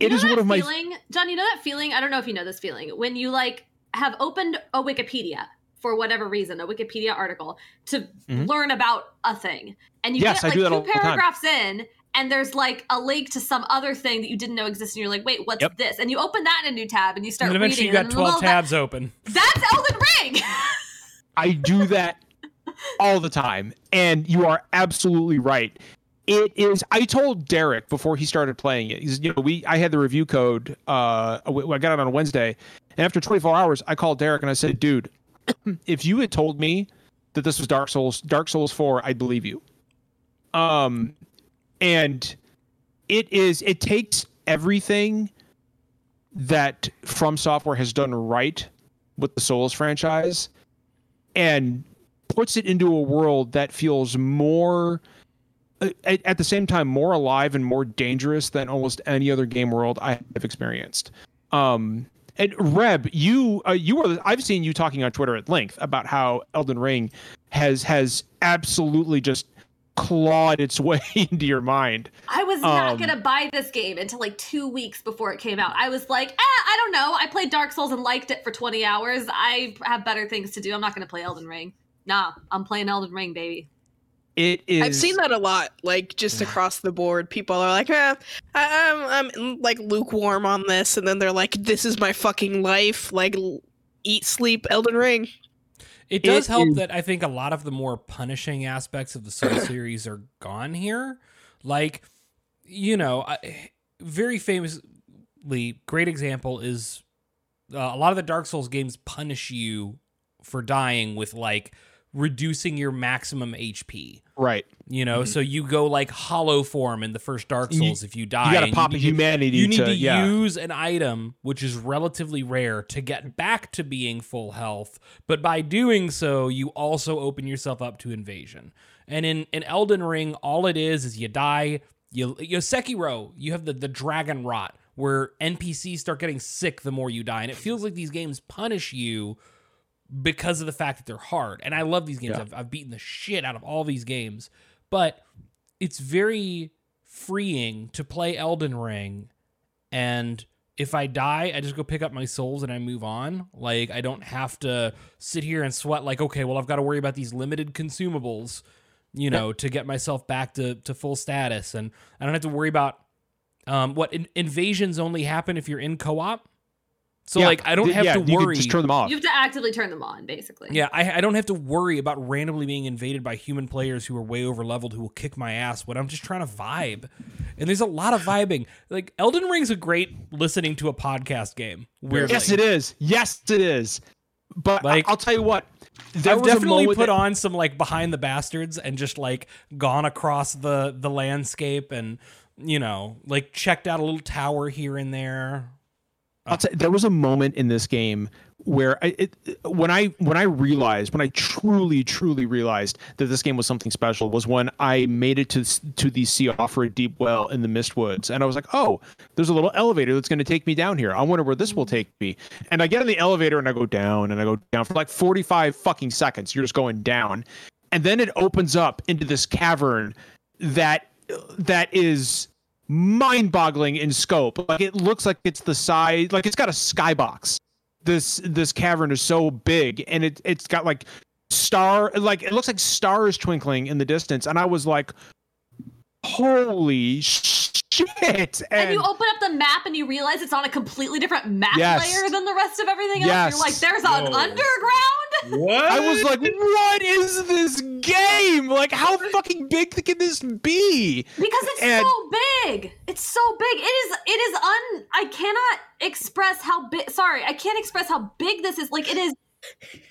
You know is one of my feeling, John. You know that feeling. I don't know if you know this feeling when you like have opened a Wikipedia for whatever reason, a Wikipedia article to Mhm. learn about a thing, and you Yes, get I like do that two all the time. paragraphs in, and there's like a link to some other thing that you didn't know existed. And you're like, wait, what's Yep. this? And you open that in a new tab, and you start reading. and eventually reading. you and got then, well, twelve that- tabs open. That's Elden Ring. I do that all the time. And you are absolutely right. It is. I told Derek before he started playing it. He's, you know, we. I had the review code. Uh, I got it on a Wednesday, and after 24 hours, I called Derek and I said, "Dude, if you had told me that this was Dark Souls, Dark Souls 4, I'd believe you." Um, and it is. It takes everything that From Software has done right with the Souls franchise and puts it into a world that feels more uh, at, at, the same time more alive and more dangerous than almost any other game world I have experienced. Um, and Reb, you uh, you are I've seen you talking on Twitter at length about how Elden Ring has has absolutely just clawed its way into your mind. I was not um, gonna buy this game until like two weeks before it came out. I was like, eh, I don't know. I played Dark Souls and liked it for 20 hours. I have better things to do. I'm not gonna play Elden Ring. Nah, I'm playing Elden Ring, baby. It is. I've seen that a lot, like just across the board. People are like, eh, I, I'm, I'm like lukewarm on this, and then they're like, this is my fucking life. Like, eat, sleep, Elden Ring. It does it help is... that I think a lot of the more punishing aspects of the Soul series are gone here. Like, you know, very famously, great example is uh, a lot of the Dark Souls games punish you for dying with like reducing your maximum HP. Right. You know, mm-hmm. so you go like hollow form in the first Dark Souls you, if you die. You gotta pop a humanity. You need to, to yeah. use an item which is relatively rare to get back to being full health, but by doing so, you also open yourself up to invasion. And in, in Elden Ring, all it is is you die. You, you Sekiro, you have the, the dragon rot where NPCs start getting sick the more you die. And it feels like these games punish you because of the fact that they're hard. And I love these games. Yeah. I've, I've beaten the shit out of all these games, but it's very freeing to play Elden Ring. And if I die, I just go pick up my souls and I move on. Like, I don't have to sit here and sweat, like, okay, well, I've got to worry about these limited consumables, you know, to get myself back to, to full status. And I don't have to worry about um, what in- invasions only happen if you're in co op. So yeah, like I don't have yeah, to worry. just turn them off. You have to actively turn them on, basically. Yeah, I, I don't have to worry about randomly being invaded by human players who are way over leveled who will kick my ass when I'm just trying to vibe. And there's a lot of vibing. Like Elden Ring's a great listening to a podcast game. Weirdly. Yes, it is. Yes, it is. But like, I'll tell you what. I've definitely put that- on some like behind the bastards and just like gone across the the landscape and you know like checked out a little tower here and there I'll there was a moment in this game where I, it, when I when I realized when I truly truly realized that this game was something special was when I made it to to the Siofra deep well in the Mistwoods and I was like oh there's a little elevator that's going to take me down here. I wonder where this will take me. And I get in the elevator and I go down and I go down for like 45 fucking seconds. You're just going down. And then it opens up into this cavern that that is mind-boggling in scope. Like it looks like it's the size, like it's got a skybox. This this cavern is so big, and it it's got like star, like it looks like stars twinkling in the distance. And I was like, holy shit! And, and, you open up the map and you realize it's on a completely different map yes. layer than the rest of everything else. Yes. You're like, there's an underground. What? I was like, what is this game? Like, how fucking big can this be? Because it's and, so big. It's so big. It is. It is un. I cannot express how big. Sorry, I can't express how big this is. Like, it is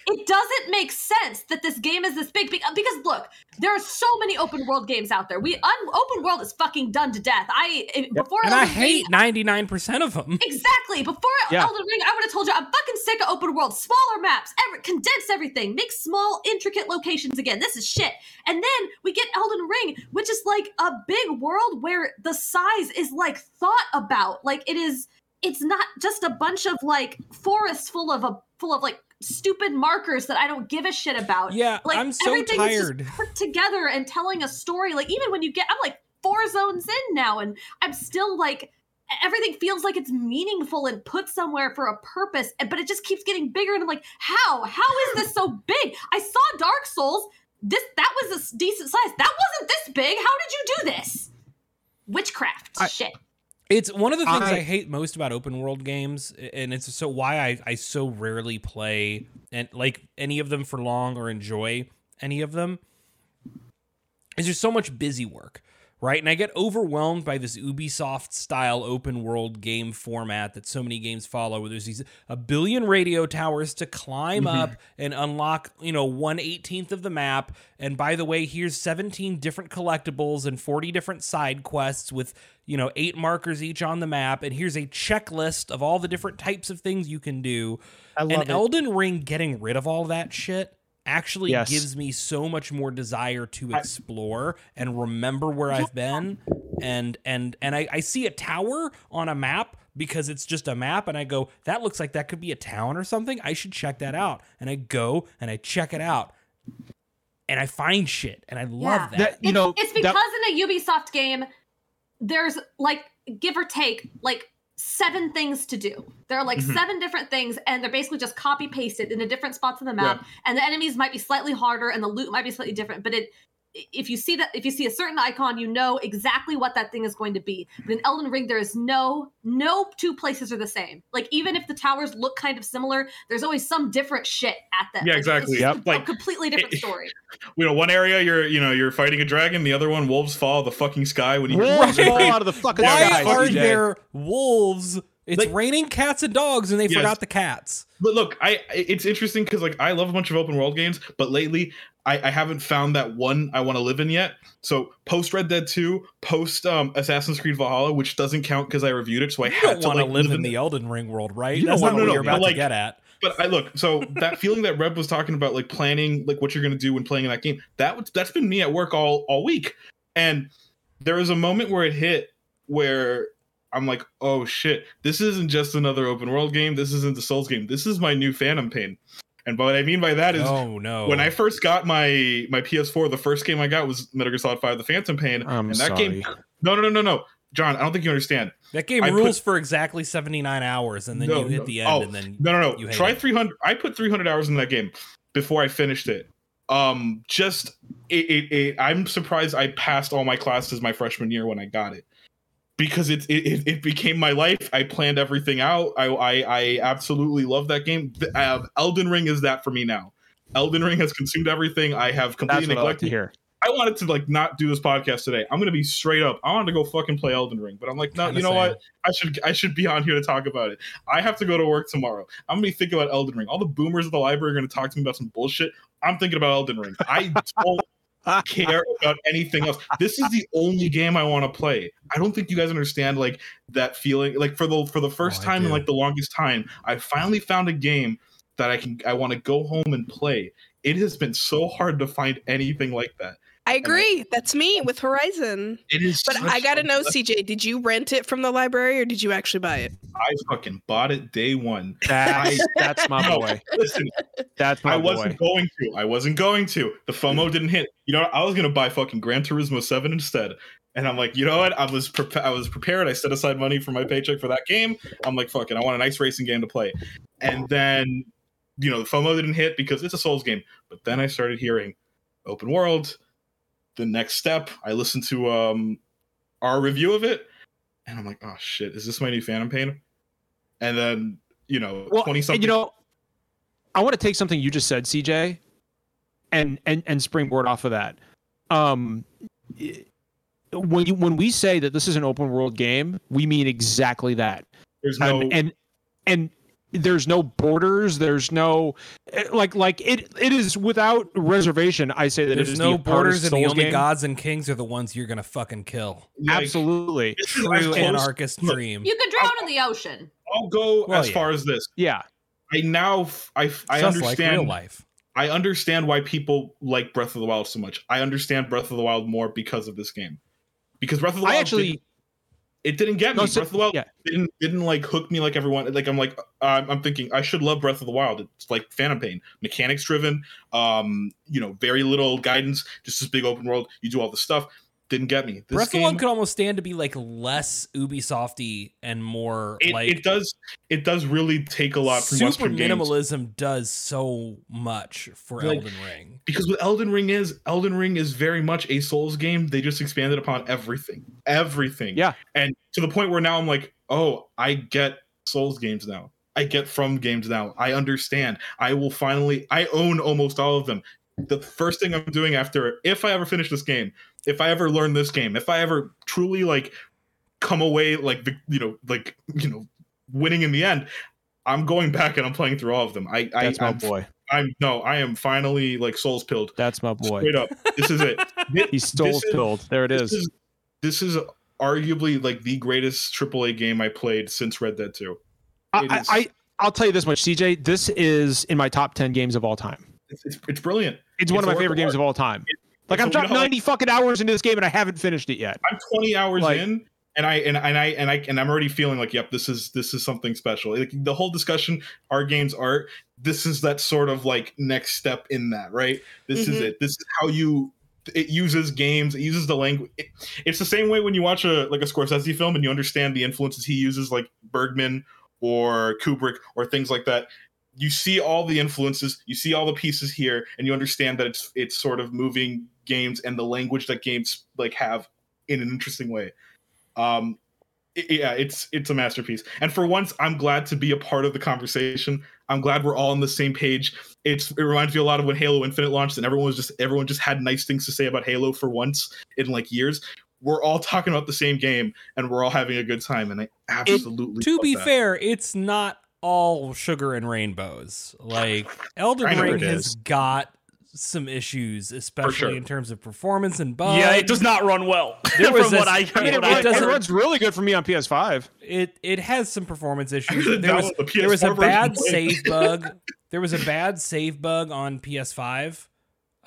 it doesn't make sense that this game is this big uh, because look, there are so many open world games out there. We un, open world is fucking done to death. I before and Elden I hate ninety nine percent of them. Exactly. Before yeah. Elden Ring, I would have told you I'm fucking sick of open world, smaller maps, every, condense everything, make small intricate locations again. This is shit. And then we get Elden Ring, which is like a big world where the size is like thought about. Like it is. It's not just a bunch of like forests full of a full of like stupid markers that I don't give a shit about. Yeah, like I'm so everything tired. Is just put together and telling a story. Like even when you get, I'm like four zones in now, and I'm still like everything feels like it's meaningful and put somewhere for a purpose, but it just keeps getting bigger. And I'm like, how? How is this so big? I saw Dark Souls. This that was a decent size. That wasn't this big. How did you do this? Witchcraft I, shit. It's one of the things I, I, hate most about open world games, and it's so why I, I so rarely play and like any of them for long or enjoy. any of them is there's so much busy work, right? And I get overwhelmed by this Ubisoft style open world game format that so many games follow, where there's these a billion radio towers to climb Mhm. up and unlock, you know, one eighteenth of the map. And by the way, here's 17 different collectibles and 40 different side quests with, you know, eight markers each on the map. And here's a checklist of all the different types of things you can do. I love And it. Elden Ring getting rid of all that shit actually Yes. gives me so much more desire to I- explore and remember where I've been. And and and I, I see a tower on a map because it's just a map and I go that looks like that could be a town or something. I should check that out. And I go and I check it out. And I find shit and I love Yeah. that, That you know it's that- because in a Ubisoft game, there's like give or take like seven things to do. There are like Mhm. seven different things, and they're basically just copy pasted in the different spots of the map. And the enemies might be slightly harder, and the loot might be slightly different. But it, if you see that, if you see a certain icon, you know exactly what that thing is going to be. But in Elden Ring, there is no no two places are the same. Like even if the towers look kind of similar, there's always some different shit at them. Yeah, Like, exactly. It's just a, Like, completely different it- story. You know, one area you're you know you're fighting a dragon, the other one wolves fall the fucking sky when you wolves Right. fall out of the fucking why sky. are there wolves it's Like- raining cats and dogs and they Yes. forgot the cats But look, I it's interesting because like I love a bunch of open world games, but lately I, I haven't found that one I want to live in yet. So post Red Dead 2, post um, Assassin's Creed Valhalla, which doesn't count because I reviewed it, so I don't to want to like live in the the Elden Ring world right You that's not wanna- what no, you're no, about but, to like- get at but I look so that feeling that Reb was talking about, like planning, like what you're gonna do when playing in that game. That that's been me at work all all week, and there was a moment where it hit where I'm like, oh shit, this isn't just another open world game. This isn't the Souls game. This is my new Phantom Pain. And what I mean by that is oh no when I first got my my PS4, the first game I got was Metal Gear Solid 5: The Phantom Pain. I'm and that sorry. game, no, no, no, no, no, John, I don't think you understand. that game I rules for exactly 79 hours and then No, you hit no. the end Oh, and then No, no, You no. hate Try it. 300. I put 300 hours in that game before I finished it. Um, just it, it, it I'm surprised I passed all my classes my freshman year when I got it because it it, it- it became my life. I planned everything out. I I, I absolutely love that game. The- Uh, Elden Ring is that for me now. Elden Ring has consumed everything. I have That's completely what I like to neglected hear. I wanted to like not do this podcast today. I'm gonna be straight up. I wanted to go fucking play Elden Ring, but I'm like, no, Kinda you know same. what? I should I should be on here to talk about it. I have to go to work tomorrow. I'm gonna be thinking about Elden Ring. All the boomers at the library are gonna talk to me about some bullshit. I'm thinking about Elden Ring. I don't care about anything else. This is the only game I want to play. I don't think you guys understand like that feeling. Like for the for the first Oh, time in like the longest time, I finally found a game that I can I want to go home and play. It has been so hard to find anything like that. I agree. That's me with Horizon. It is. But I gotta a- know, CJ, did you rent it from the library or did you actually buy it? I fucking bought it day one. That's, that's my No, boy. Listen, That's my I boy. wasn't going to. I wasn't going to. The FOMO didn't hit. You know. I was gonna buy fucking Gran Turismo Seven instead. And I'm like, you know what? I was prepa- I was prepared. I set aside money for my paycheck for that game. I'm like, fuck it. I want a nice racing game to play. And then, you know, the FOMO didn't hit because it's a Souls game. But then I started hearing open world. The next step, I listened to um our review of it, and I'm like, oh shit, is this my new Phantom Pain? And then, you know, well, twenty something. you know, I want to take something you just said, CJ, and and and springboard off of that. Um, when you when we say that this is an open world game, we mean exactly that. there's no and and and there's no borders there's no eh, like like it it is without reservation i say that it there's is no the borders hardest and the Souls only game. gods and kings are the ones you're gonna fucking kill like, absolutely this is as true anarchist look, dream You could drown in the ocean. I'll go Well, as yeah. far as this. yeah I now I just understand like real life I understand why people like Breath of the Wild so much. I understand Breath of the Wild more because of this game. Because Breath of the Wild i actually didn't, it didn't get me. No, so- Breath of the Wild yeah. didn't didn't like hook me like everyone. Like I'm like I'm, I'm thinking I should love Breath of the Wild. It's like Phantom Pain, mechanics driven. Um, you know, very little guidance, just this big open world. You do all the stuff. Didn't get me. This breath of the game, wild could almost stand to be like less ubisofty and more it, like it does it does really take a lot from super Western games. minimalism does so much for Like, elden ring because what Elden Ring is, Elden Ring is very much a Souls game. They just expanded upon everything, everything. Yeah. and to the point where now I'm like, oh, I get Souls games now. I get From games now. I understand. I will finally. I own almost all of them. The first thing I'm doing after if I ever finish this game, if I ever learn this game, if I ever truly like come away like the you know like you know winning in the end, I'm going back and I'm playing through all of them. I I That's my I'm, boy. I'm no, I am finally like souls pilled. That's my boy. Straight up, this is it. Thi- He's stole this pilled. There it This is. is this is arguably like the greatest AAA game I played since Red Dead 2. I, I I'll tell you this much, CJ. This is in my top ten games of all time. It's, it's, it's brilliant. It's, one of my favorite of games of all time. Like I've dropped know how, like, ninety fucking hours into this game and I haven't finished it yet. I'm 20 hours Like- in and I and, and I and I and I'm already feeling like yep this is this is something special. Like the whole discussion our games art this is that sort of like next step in that, right? This is Mhm. it. This is how you it uses games, it uses the language. It, it's the same way when you watch a like a Scorsese film and you understand the influences he uses like Bergman or Kubrick or things like that. You see all the influences, you see all the pieces here and you understand that it's it's sort of moving games and the language that games like have in an interesting way. Um, i- yeah, it's it's a masterpiece. And for once, I'm glad to be a part of the conversation. I'm glad we're all on the same page. It's it reminds me a lot of when Halo Infinite launched, and everyone was just everyone just had nice things to say about Halo for once in like years. We're all talking about the same game, and we're all having a good time. And I absolutely to love be that. fair, it's not all sugar and rainbows. Like Elden I Ring has got some issues, especially sure. in terms of performance and bugs. yeah, it does not run well. There was from this- what I it what really I It, runs really good for me on PS5. It it has some performance issues. There was the there was a bad and played it. save bug. There was a bad save bug on PS5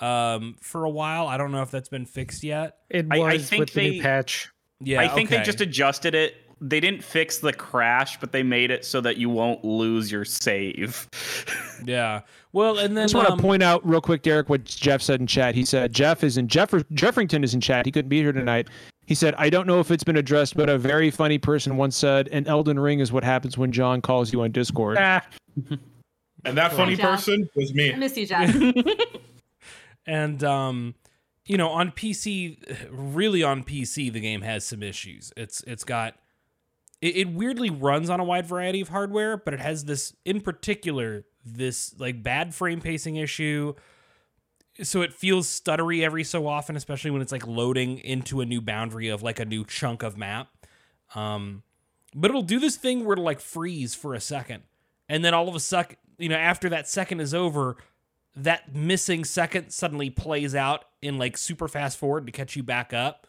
um, for a while. I don't know if that's been fixed yet. It I- I was think with the they- new patch. Yeah, I think okay. they just adjusted it. They didn't fix the crash, but they made it so that you won't lose your save. yeah. Well, and then I then just want to um, point out real quick, Derek, what Jeff said in chat. He said Jeff is in Jeff Jeffrington is in chat. He couldn't be here tonight. He said, I don't know if it's been addressed, but a very funny person once said, an Elden Ring is what happens when John calls you on Discord. Ah, and that funny Yeah. person was me. I me. miss you, Jeff. and um you know on pc really on pc the game has some issues it's it's got it, it weirdly runs on a wide variety of hardware but it has this in particular this like bad frame pacing issue. So it feels stuttery every so often especially when it's like loading into a new boundary of like a new chunk of map. Um but it'll do this thing where it'll like freeze for a second. And then all of a sudden you know after that second is over that missing second suddenly plays out in like super fast forward to catch you back up.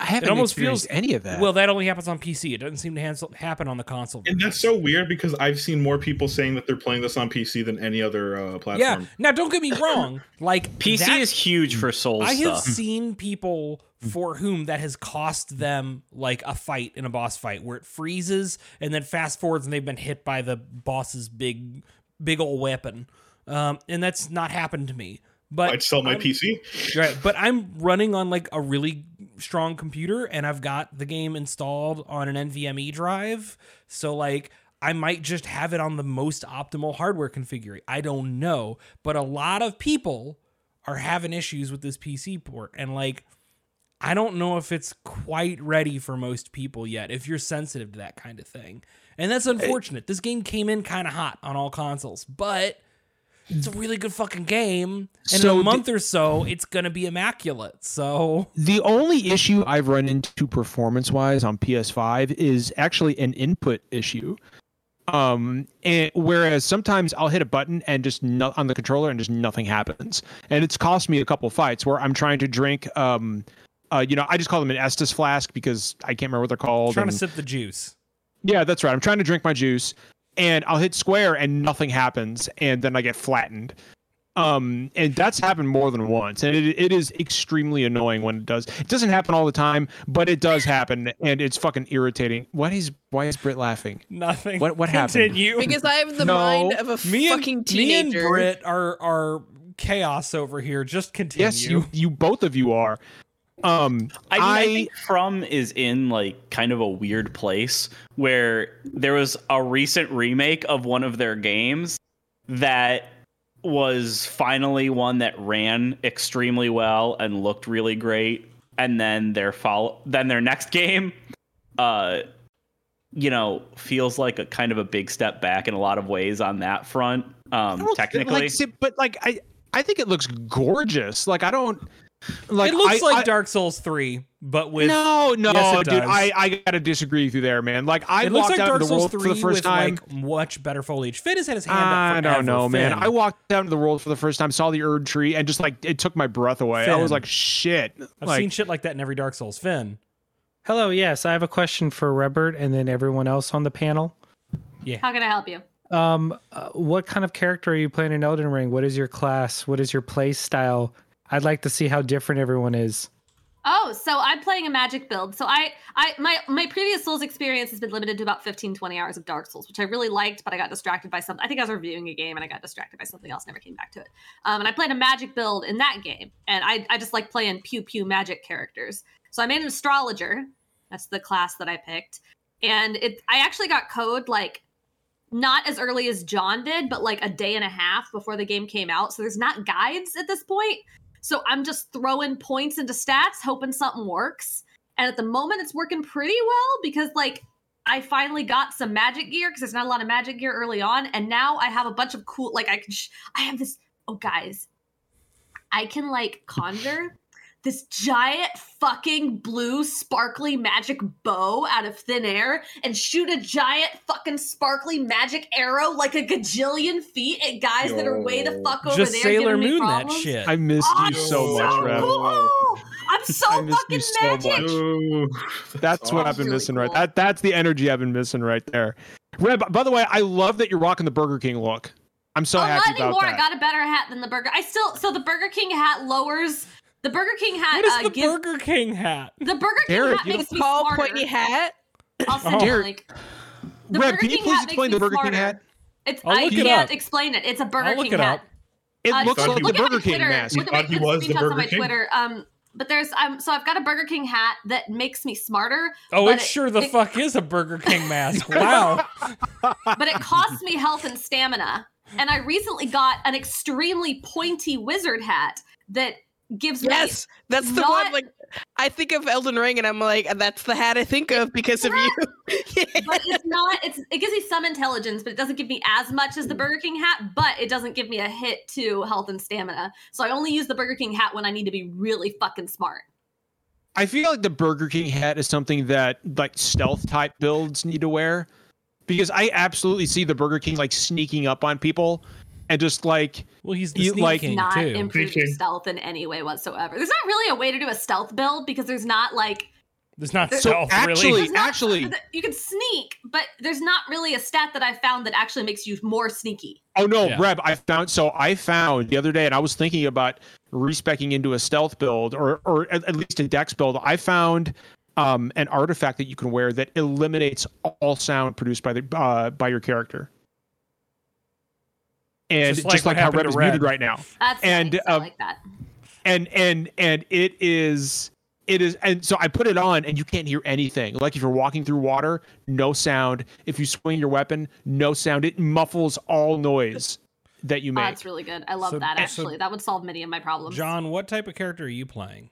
I haven't It almost experienced feels- any of that. Well, that only happens on PC. It doesn't seem to hans- happen on the console. And that's so weird because I've seen more people saying that they're playing this on PC than any other uh, platform. yeah. Now, don't get me wrong. Like PC is huge for Souls I have stuff. seen people for whom that has cost them like a fight in a boss fight where it freezes and then fast forwards and they've been hit by the boss's big, big old weapon. Um, and that's not happened to me. But I'd sell my I'm- PC. Right, but I'm running on like a really strong computer and I've got the game installed on an NVMe drive. So like I might just have it on the most optimal hardware configuration. I don't know, but a lot of people are having issues with this PC port and like I don't know if it's quite ready for most people yet if you're sensitive to that kind of thing. And that's unfortunate. This game came in kind of hot on all consoles, but it's a really good fucking game. And So in a month or so, it's gonna be immaculate. So The only issue I've run into performance wise on PS5 is actually an input issue. Um, and whereas sometimes I'll hit a button and just no, on the controller and just nothing happens, and it's cost me a couple fights where I'm trying to drink. Um, uh, you know, I just call them an Estus flask because I can't remember what they're called. I'm trying to sip the juice. yeah, that's right. I'm trying to drink my juice, and I'll hit square and nothing happens, and then I get flattened. Um, and that's happened more than once, and it, it is extremely annoying when it does. It doesn't happen all the time, but it does happen, and it's fucking irritating. What is why is Britt laughing? Nothing. What- what happened? Continue. Because I have the No. mind of a me and fucking me and teenager. Britt are are chaos over here. Just continue. Yes, you you both of you are. Um, I mean, I, I- think From is in like kind of a weird place where there was a recent remake of one of their games that was finally one that ran extremely well and looked really great, and then their follow, then their next game, uh, you know, feels like a kind of a big step back in a lot of ways on that front. Um, technically, like, but like I I think it looks gorgeous. Like I don't like it looks I- like I- Dark Souls 3, but with no, no, Yes, it dude. does. I, I gotta disagree with you there, man. Like I it walked like out Dark into the Souls world 3 for the first with time. like much better foliage. Finn has had his hand up I forever. don't know, man. I walked out into the world for the first time, saw the Erd tree, and just like it took my breath away. I was like, shit. I've like, seen shit like that in every Dark Souls. Finn. Hello, yes, I have a question for Rebert and then everyone else on the panel. Yeah. How can I help you? Um, uh, what kind of character are you playing in Elden Ring? What is your class? What is your play style? I'd like to see how different everyone is. Oh, so I'm playing a magic build. So I, I, my, my previous Souls experience has been limited to about 15, 20 hours of Dark Souls, which I really liked, but I got distracted by something. I think I was reviewing a game and I got distracted by something else, never came back to it. Um, and I played a magic build in that game, and I, I just like playing pew pew magic characters. So I made an astrologer. That's the class that I picked, and it. I actually got code like not as early as John did, but like a day and a half before the game came out. So there's not guides at this point. So I'm just throwing points into stats, hoping something works. And at the moment, it's working pretty well because, like, I finally got some magic gear because there's not a lot of magic gear early on. And now I have a bunch of cool, like, I can, sh- I have this, oh, guys, I can, like, conjure this giant fucking blue sparkly magic bow out of thin air and shoot a giant fucking sparkly magic arrow like a gajillion feet at guys that are way the fuck over Just there Sailor giving me Moon that shit. I missed Oh, you so much, Reb. cool. I'm so I fucking you so magic. much. Ooh, That's what I've been really missing right. That that's the energy I've been missing right there. Reb, by the way, I love that you're rocking the Burger King look. I'm so oh, happy not about anymore. that. I got a better hat than the burger. I still so the Burger King hat lowers the Burger King hat. What is uh, the gives, Burger King hat? the Burger King Derek, hat makes me Tall, smarter. pointy hat. I'll send Oh. you a Derek, link. The Reb, Burger can you King please hat explain the me Burger King hat? It's I'll I it can't up. explain it. It's a Burger I'll look King it hat. It Uh, looks like he- the look at my Burger King Twitter. mask. Look at thought he was the Burger King? Twitter. Um, but there's um, so I've got a Burger King hat that makes me smarter. Oh, but it sure the it- fuck is a Burger King mask. Wow. but it costs me health and stamina. And I recently got an extremely pointy wizard hat that gives Yes, that's the Not- one. Like, I think of Elden Ring, and I'm like, that's the hat I think of because of you. me, but it's not. It's it gives me some intelligence, but it doesn't give me as much as the Burger King hat. But it doesn't give me a hit to health and stamina. So I only use the Burger King hat when I need to be really fucking smart. I feel like the Burger King hat is something that like stealth type builds need to wear because I absolutely see the Burger King like sneaking up on people and just like Well, he's the You, like- King not too. improve your stealth in any way whatsoever. There's not really a way to do a stealth build because there's not like There's not So stealth actually- really. There's not- actually- you can sneak, but there's not really a stat that I found that actually makes you more sneaky. oh no, Yeah. Reb, I found so I found the other day and I was thinking about respecking into a stealth build or or at, at least a dex build. I found um an artifact that you can wear that eliminates all sound produced by the uh, by your character. And Just just like like, what how happened Reb is Reb. muted right now. That's And, nice. I um, like that. and and and it is it is and so i put it on and you can't hear anything like if you're walking through water no sound if you swing your weapon no sound it muffles all noise that you Oh, make that's really good. I love So- that so- actually. that would solve many of my problems. John, what type of character are you playing?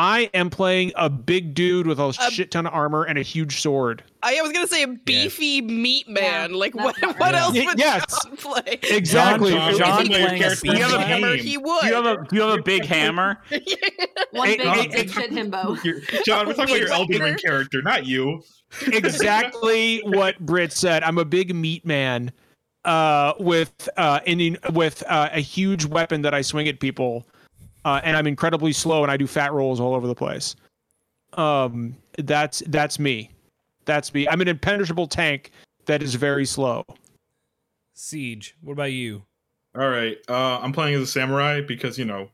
I am playing a big dude with a Um, shit ton of armor and a huge sword I was gonna say a beefy meat man. like, what? not What right. else would yes. John play? exactly John- It- John if he playing a just beefy use a man. hammer, he would. Do you have a do you have a big hammer? One Hey, big, hey, big hey, shit himbo. John, we're talking about your Elden Ring character, not you. exactly what Britt said. I'm a big meat man uh, with uh, in, with uh, a huge weapon that I swing at people, uh, and I'm incredibly slow and I do fat rolls all over the place. Um, that's that's me. That's me. I'm an impenetrable tank that is very slow. CJ. What about you? All right. Uh, I'm playing as a samurai because you know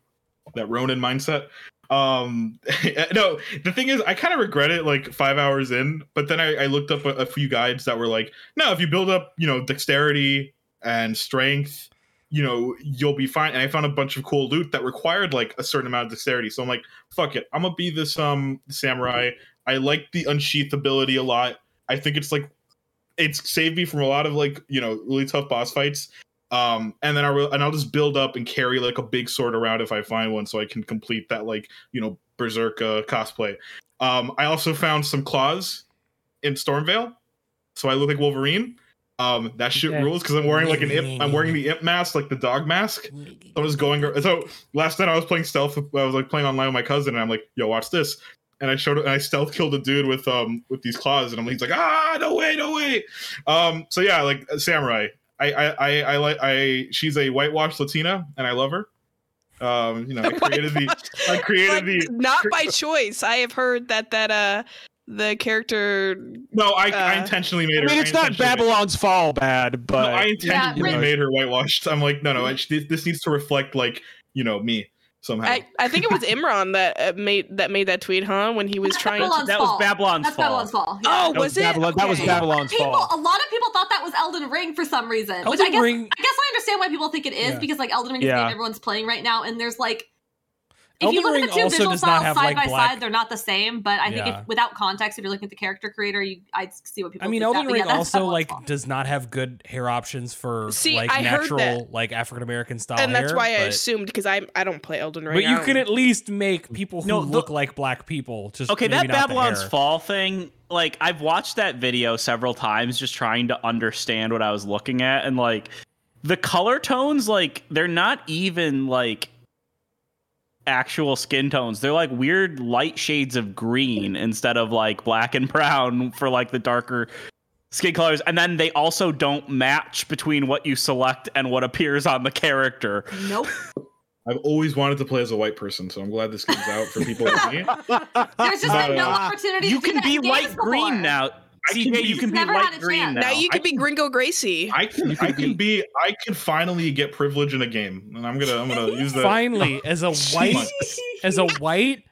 that Ronin mindset. Um, no, the thing is, I kind of regret it. Like five hours in, but then I, I looked up a, a few guides that were like, no, if you build up, you know, dexterity and strength, you know, you'll be fine. And I found a bunch of cool loot that required like a certain amount of dexterity. So I'm like, fuck it, I'm gonna be this um samurai. I like the unsheath ability a lot. I think it's like it's saved me from a lot of like you know really tough boss fights um and then i will and i'll just build up and carry like a big sword around if i find one so i can complete that like you know berserk uh, cosplay um i also found some claws in Stormveil so i look like wolverine Um, that shit Okay. rules because I'm wearing like an imp. I'm wearing the imp mask, like the dog mask. I was going. So last night I was playing stealth. I was like playing online with my cousin, and I'm like, "Yo, watch this." And I showed, and I stealth killed a dude with um with these claws, and I'm he's like, "Ah, no way, no way." Um, so yeah, like samurai. I I I, I like I. She's a whitewashed Latina, and I love her. Um, you know, I created the. I created Like, the. not by choice. I have heard that that uh the character No, I, I uh, intentionally made her. I mean, it's not Babylon's fall bad, but no, I Yeah, intentionally Britt- made her whitewashed. I'm like, no, no, I- this, this needs to reflect like you know me somehow. I, I think it was Imran that uh, made that made that tweet, huh? When he was That's trying to Babylon's That was fall. Babylon's That's fall. Babylon's fall. yeah. Oh, that was, it? Babylon, that was Babylon's people, fall. a lot of people thought that was Elden Ring for some reason, which Elden I guess Ring- I guess I understand why people think it is Yeah. because like Elden Ring is the Yeah. game everyone's playing right now, and there's like. If Elden you look Ring at the two also visual does not styles have, side like, by black- side, they're not the same. But I think if without context, if you're looking at the character creator, you I see what people. I mean, think Elden that, Ring yeah, also like Fall. does not have good hair options for See, like I natural like African American style and that's hair, why I but- assumed because I I don't play Elden Ring. But you don't- can at least make people who No, the- look like black people. Just Okay, maybe that not the Babylon's hair. Fall thing, like I've watched that video several times just trying to understand what I was looking at and like the color tones like they're not even like actual skin tones. They're like weird light shades of green instead of like black and brown for like the darker skin colors and then they also don't match between what you select and what appears on the character. Nope. I've always wanted to play as a white person, so I'm glad this comes out for people like me. There's just been no Uh, opportunity. You to do can be in light green before. now. I can CJ, be- you can be Never had light a green now. now you I can be Gringo Gracie. I can You I could can be I can finally get privilege in a game, and I'm gonna I'm gonna use that. Finally, as a white as a white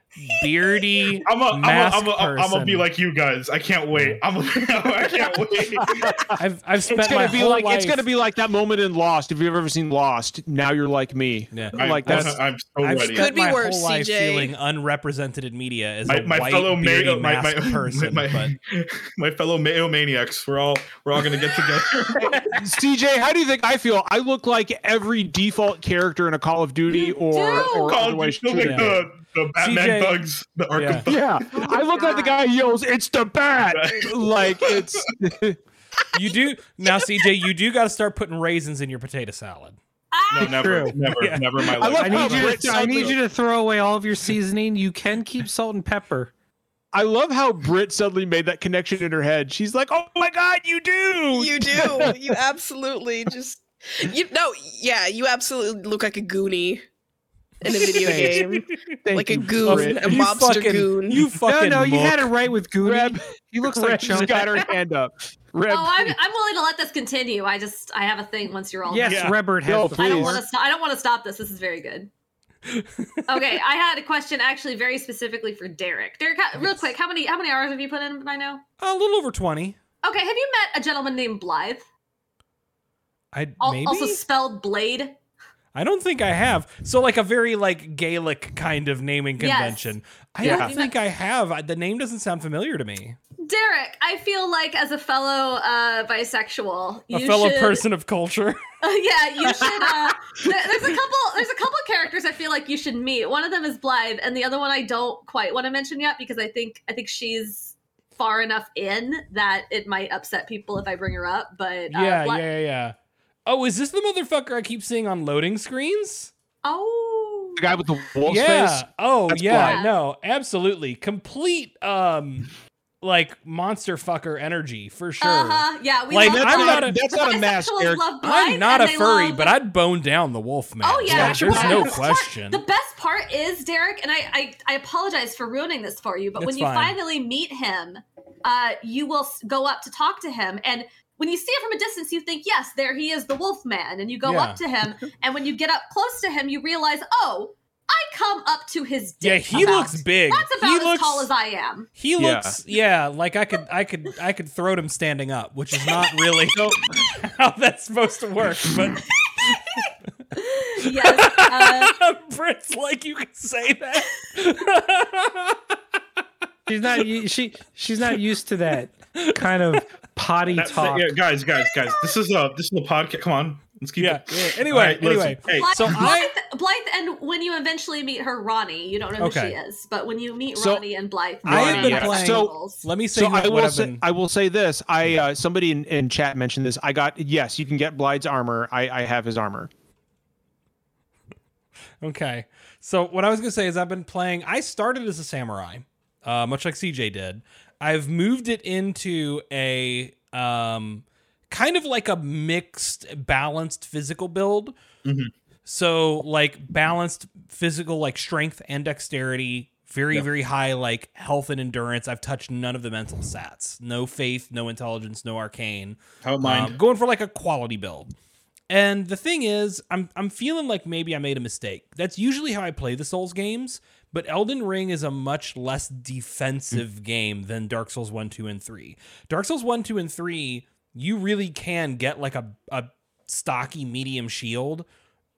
beardy I'm a, I'm a, masked I'm a, I'm gonna be like you guys. I can't wait. I'm a, I can't wait. I've I've spent it's my gonna be whole like life. it's gonna be like that moment in Lost. If you've ever seen Lost, now you're like me. Yeah. I, Like that's I'm so I've ready. spent Could be my worse, whole life CJ. feeling unrepresented in media as my, a my white fellow beardy Mayo, my, my, person. my, but my fellow Mayo maniacs. We're all we're all gonna get together. CJ. How do you think I feel? I look like every default character in a Call of Duty You or do. or Call otherwise feel like the, the Batman CJ thugs, the Arkham Yeah. thugs. Yeah, I look like the guy who yells, "It's the bat!" like it's. you do now, CJ. You do got to start putting raisins in your potato salad. No, ah. never, True. never, Yeah. never my I life. love I need you to I need you to throw away all of your seasoning. You can keep salt and pepper. I love how Britt suddenly made that connection in her head. She's like, "Oh my god, you do!" You do. You absolutely just. You no, yeah, you absolutely look like a goonie in a video Thanks. game, Thank like a goon, Britt. a You mobster fucking- goon. You No, fucking no, no, you mook. had it right with Goonie. Reb, he looks like Reb's Chunk. got her hand up. Reb, Oh, I'm, I'm willing to let this continue. I just I have a thing once you're all Yes, Yeah. Rebert No, has the I don't please. want to stop. I don't want to stop this. This is very good. okay, I had a question actually very specifically for Derek. Derek, how, real quick, how many how many hours have you put in by now? a little over twenty. Okay, have you met a gentleman named Blythe? I Al- maybe. Also spelled Blaidd. I don't think I have. So like a very like Gaelic kind of naming Yes. convention. I Yeah. don't think I have. The name doesn't sound familiar to me. Derek, I feel like as a fellow uh, bisexual, A fellow should, person of culture. yeah, you should. Uh, there- there's a couple. There's a couple characters I feel like you should meet. One of them is Blythe, and the other one I don't quite want to mention yet because I think I think she's far enough in that it might upset people if I bring her up. But uh, yeah, Blythe- yeah, yeah, yeah. Oh, is this the motherfucker I keep seeing on loading screens? Oh, the guy with the wolf's yeah. face. Oh, That's yeah. Blythe. No, absolutely. Complete um like monster fucker energy for sure. Uh huh. Yeah, we Like, love I'm not a- that's not a mask, Eric. I'm not a furry, love- but I'd bone down the wolf man. Oh yeah, Like, there's no The best part- question. the best part is Derek, and I, I I apologize for ruining this for you, but when you fine. finally meet him, uh, you will s- go up to talk to him, and when you see it from a distance, you think, yes, there he is, the Wolf Man, and you go Yeah. up to him, and when you get up close to him, you realize, oh, I come up to his yeah, dick. he about. looks big. That's about he as looks, tall as I am. He Yeah. looks yeah, like I could I could I could throw him standing up, which is not really how that's supposed to work, but Yes. Uh, Britt's like you could say that. She's not. She she's not used to that kind of potty That- that- talk. yeah, guys, guys, guys. This is a this is a podcast. Come on, let's keep yeah, it. yeah. Anyway, All right, listen. anyway. Hey, Blythe, So I- Blythe, Blythe then when you eventually meet her, Ranni, you don't know who she is, but when you meet So- Ranni and Blythe, I have been yeah. playing. So- let me say So I will say, been. I will say this. I uh, somebody in, in chat mentioned this. I got yes, you can get Blythe's armor. I, I have his armor. Okay. So what I was gonna say is I've been playing. I started as a samurai, uh, much like CJ did. I've moved it into a um, kind of like a mixed, balanced physical build. Mhm. So like balanced physical, like strength and dexterity. Very Yeah. very high like health and endurance. I've touched none of the mental stats. No faith, no intelligence, no arcane. How about mine? Um, going for like a quality build. And the thing is, I'm I'm feeling like maybe I made a mistake. That's usually how I play the Souls games, but Elden Ring is a much less defensive game than Dark Souls 1, 2, and 3. Dark Souls 1, 2, and 3, you really can get like a, a stocky medium shield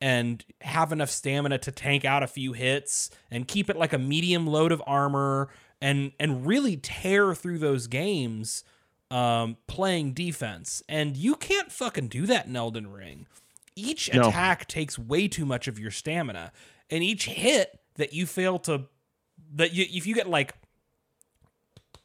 and have enough stamina to tank out a few hits and keep it like a medium load of armor and and really tear through those games um playing defense and you can't fucking do that in Elden Ring. Each No. attack takes way too much of your stamina and each hit that you fail to that you if you get like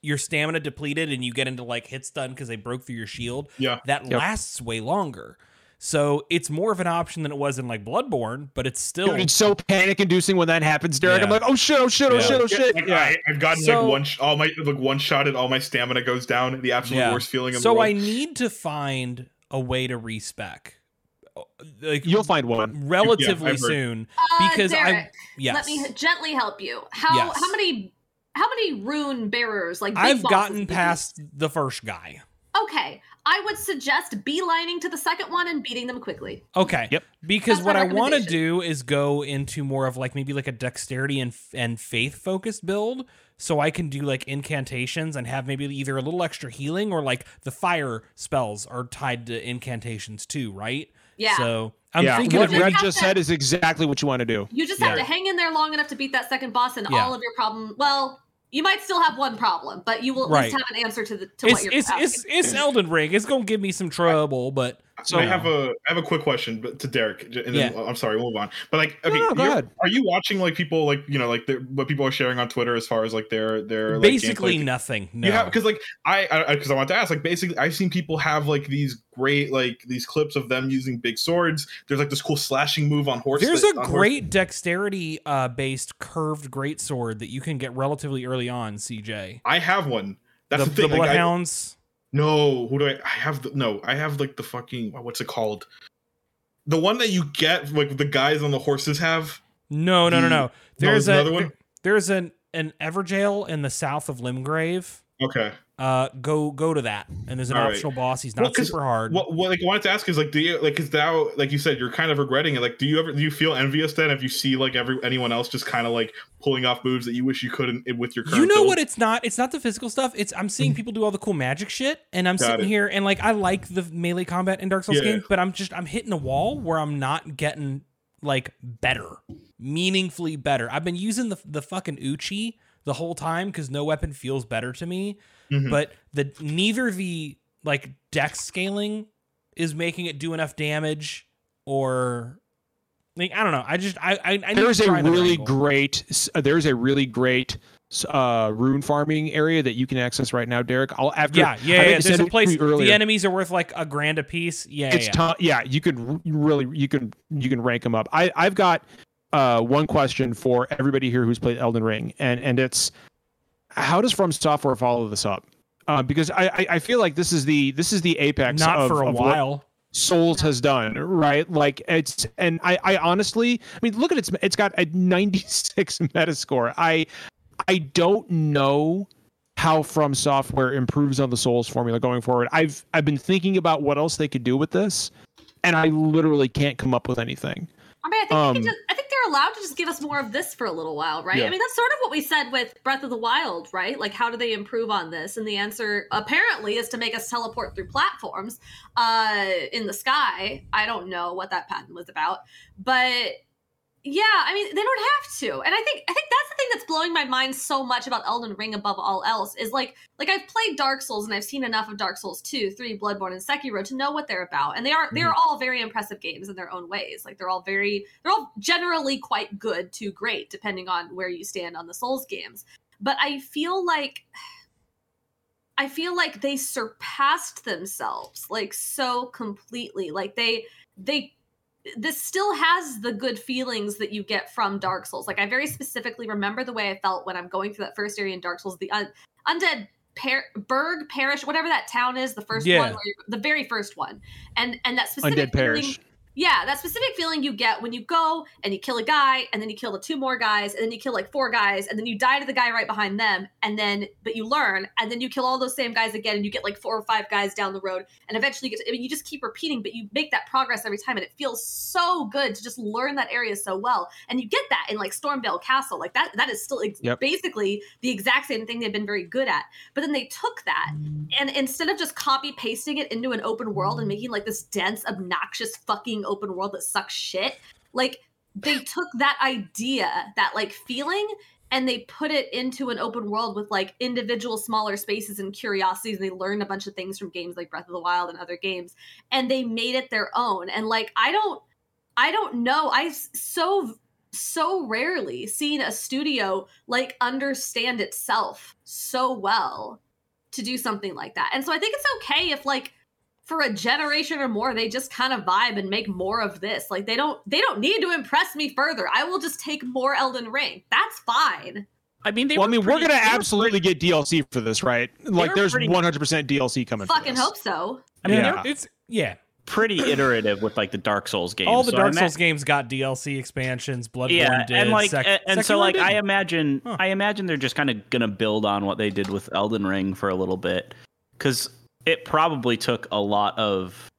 your stamina depleted and you get into like hit stun because they broke through your shield, Yeah. that Yep. lasts way longer. So it's more of an option than it was in like Bloodborne, but it's still Dude, it's so panic inducing when that happens, Derek. I'm like, oh shit, oh shit, oh shit, oh shit. Like, Yeah. I, I've gotten So- like one, sh- all my like one shot at all my stamina goes down. The absolute Yeah. worst feeling in the So world. I need to find a way to respec. Like You'll find one. relatively Yeah, I've soon Uh, because I yes. let me gently help you. How Yes. how many how many rune bearers like I've gotten past the first guy. Okay, I would suggest beelining to the second one and beating them quickly. Okay. Yep. Because That's what I want to do is go into more of like maybe like a dexterity and and faith focused build so I can do like incantations and have maybe either a little extra healing or like the fire spells are tied to incantations too, right? Yeah. So I'm yeah, thinking what of just Red just to- said is exactly what you want to do. You just Yeah. have to hang in there long enough to beat that second boss, and Yeah. all of your problem. Well, you might still have one problem, but you will at Right. least have an answer to the to it's what you're it's, asking. it's it's Elden Ring. It's gonna give me some trouble, but So I have a I have a quick question but to Derek, and then Yeah. I'm sorry, we'll move on. But like, No, okay, no, ahead. are you watching like people like you know like what people are sharing on Twitter as far as like their their like, basically gameplay? nothing. No. You have because like I because I, want to ask like basically I've seen people have like these great like these clips of them using big swords. There's like this cool slashing move on horse. There's that- a on horse- great dexterity uh, based curved great sword that you can get relatively early on, CJ. I have one. That's the, the, thing. the like, bloodhounds. No, who do I? I have the no. I have like the fucking uh, what's it called? The one that you get like the guys on the horses have. No, no, no, the- no. There's there's a another one? there's an an Evergaol in the south of Limgrave. Okay. Uh, go go to that, and there's an All right. optional boss. He's not Well, super hard. What, what like I wanted to ask is like, do you like is now like you said you're kind of regretting it? Like, do you ever do you feel envious then if you see like every anyone else just kind of like pulling off moves that you wish you couldn't with your current you know build? what? It's not. It's not the physical stuff. It's I'm seeing people do all the cool magic shit, and I'm Got sitting it. here and like I like the melee combat in Dark Souls Yeah. games, but I'm just I'm hitting a wall where I'm not getting like better, meaningfully better. I've been using the the fucking Uchi the whole time because no weapon feels better to me. Mhm. But the neither the like dex scaling is making it do enough damage or like I don't know. I just I I, I There's a really great uh, there's a really great uh rune farming area that you can access right now, Derek. I'll after Yeah, yeah, yeah. There's a place. The enemies are worth like a grand a piece. Yeah, it's yeah. ton- yeah you could really you can you can rank them up i i've got uh one question for everybody here who's played elden ring and and it's how does from software follow this up? Uh, because I, I i feel like this is the this is the apex Not of, for a of what while. souls has done right? Like it's and i i honestly i mean look at its it's got a 96 metascore. I i don't know how from software improves on the souls formula going forward. I've i've been thinking about what else they could do with this and i literally can't come up with anything. I mean, I think, they Um, can just, I think they're allowed to just give us more of this for a little while, right? Yeah. I mean, that's sort of what we said with Breath of the Wild, right? Like, how do they improve on this? And the answer apparently is to make us teleport through platforms uh, in the sky. I don't know what that patent was about, but Yeah, I mean they don't have to, and I think I think that's the thing that's blowing my mind so much about Elden Ring above all else is like like I've played Dark Souls and I've seen enough of Dark Souls two, three, Bloodborne, and Sekiro to know what they're about, and they are they are mhm. all very impressive games in their own ways. Like they're all very they're all generally quite good to great depending on where you stand on the Souls games. But I feel like I feel like they surpassed themselves like so completely. Like they they this still has the good feelings that you get from Dark Souls. Like I very specifically remember the way I felt when I'm going through that first area in Dark Souls, the un- undead par- Burg Parish, whatever that town is, the first Yeah. one, where the very first one, and and that specific Undead feeling- Parish. Yeah, that specific feeling you get when you go and you kill a guy, and then you kill the two more guys, and then you kill like four guys, and then you die to the guy right behind them, and then but you learn, and then you kill all those same guys again, and you get like four or five guys down the road, and eventually you get. To, I mean, you just keep repeating, but you make that progress every time, and it feels so good to just learn that area so well, and you get that in like Stormveil Castle, like that. That is still ex- Yep. basically the exact same thing they've been very good at, but then they took that and instead of just copy pasting it into an open world and making like this dense obnoxious fucking open world that sucks shit like they took that idea that like feeling and they put it into an open world with like individual smaller spaces and curiosities and they learned a bunch of things from games like breath of the wild and other games and they made it their own and like i don't i don't know i s- so so rarely seen a studio like understand itself so well to do something like that. And so I think it's okay if like for a generation or more they just kind of vibe and make more of this. Like they don't they don't need to impress me further. I will just take more Elden Ring. That's fine. I mean, they well, I mean, pretty- we're gonna they were absolutely get DLC for this, right? Like, there's 100% DLC coming. for Fucking this. hope so. I mean, Yeah. It's yeah. pretty iterative with like the Dark Souls games. All the so Dark ima- Souls games got DLC expansions. Bloodborne yeah, did. and like, Sek- and, and so like, I didn't. imagine, Huh. I imagine they're just kind of gonna build on what they did with Elden Ring for a little bit, because it probably took a lot of,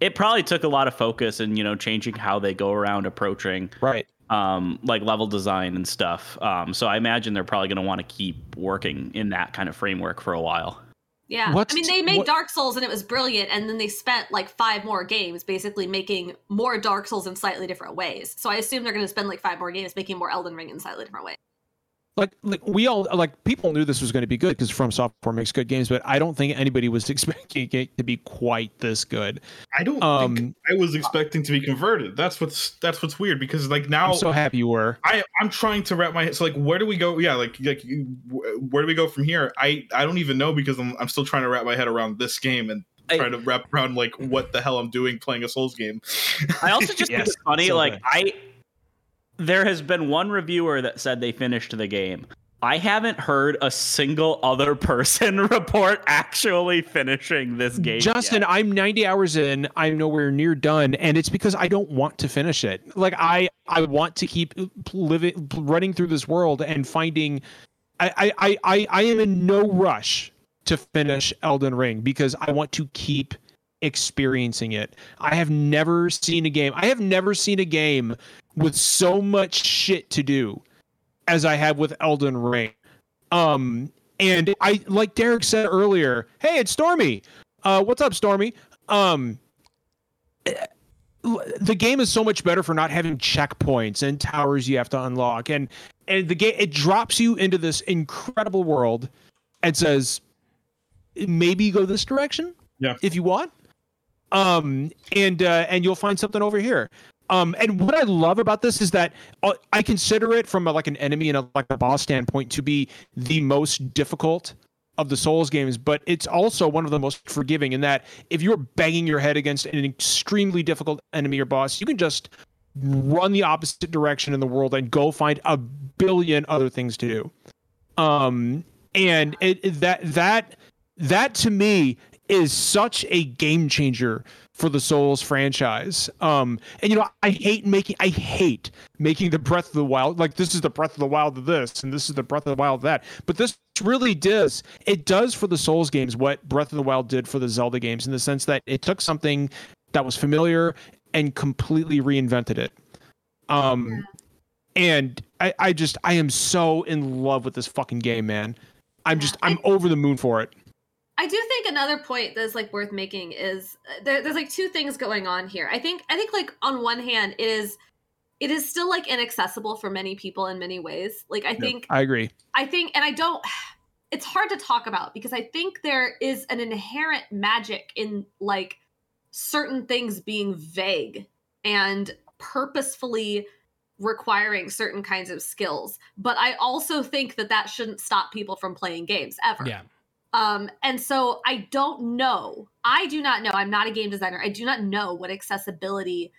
it probably took a lot of focus and you know changing how they go around approaching Right. um like level design and stuff. Um, so I imagine they're probably gonna want to keep working in that kind of framework for a while. Yeah. What's I mean they made what- Dark Souls and it was brilliant and then they spent like five more games basically making more Dark Souls in slightly different ways. So I assume they're going to spend like five more games making more Elden Ring in slightly different ways. Like, like we all like people knew this was going to be good because From Software makes good games, but I don't think anybody was expecting it to be quite this good. I don't Um, think I was expecting to be converted. That's what's that's what's weird because like now I'm so happy you were. I I'm trying to wrap my head. So like, where do we go? Yeah, like like where do we go from here? I I don't even know because I'm I'm still trying to wrap my head around this game and I- trying to wrap around like what the hell I'm doing playing a Souls game. I also just think it's funny. so like good. I, there has been one reviewer that said they finished the game. I haven't heard a single other person report actually finishing this game. Justin, yet. I'm 90 hours in. I'm nowhere near done, and it's because I don't want to finish it. Like I, I want to keep living, running through this world and finding. I, I, I, I, I am in no rush to finish Elden Ring because I want to keep experiencing it. I have never seen a game. I have never seen a game with so much shit to do as I have with Elden Ring. Um, and I like Derek said earlier, hey, it's Stormy. Uh, what's up, Stormy? Um, the game is so much better for not having checkpoints and towers you have to unlock, and and the game it drops you into this incredible world and says maybe go this direction, Yeah. if you want. Um, and uh, and you'll find something over here. Um, and what I love about this is that uh, I consider it from a, like an enemy and a, like a boss standpoint to be the most difficult of the Souls games, but it's also one of the most forgiving in that if you're banging your head against an extremely difficult enemy or boss, you can just run the opposite direction in the world and go find a billion other things to do. Um, and it, that that that to me is such a game changer for the Souls franchise. Um, and you know, I hate making I hate making the Breath of the Wild like this is the Breath of the Wild of this, and this is the Breath of the Wild of that. But this really does it does for the Souls games what Breath of the Wild did for the Zelda games in the sense that it took something that was familiar and completely reinvented it. Um, and I, I just I am so in love with this fucking game, man. I'm just I'm over the moon for it. I do think another point that's like worth making is uh, there, there's like two things going on here. I think I think like on one hand it is it is still like inaccessible for many people in many ways. Like I think I agree. I think, and I don't, it's hard to talk about because I think there is an inherent magic in like certain things being vague and purposefully requiring certain kinds of skills. But I also think that that shouldn't stop people from playing games ever. Yeah. Um, and so I don't know. I do not know. I'm not a game designer. I do not know what accessibility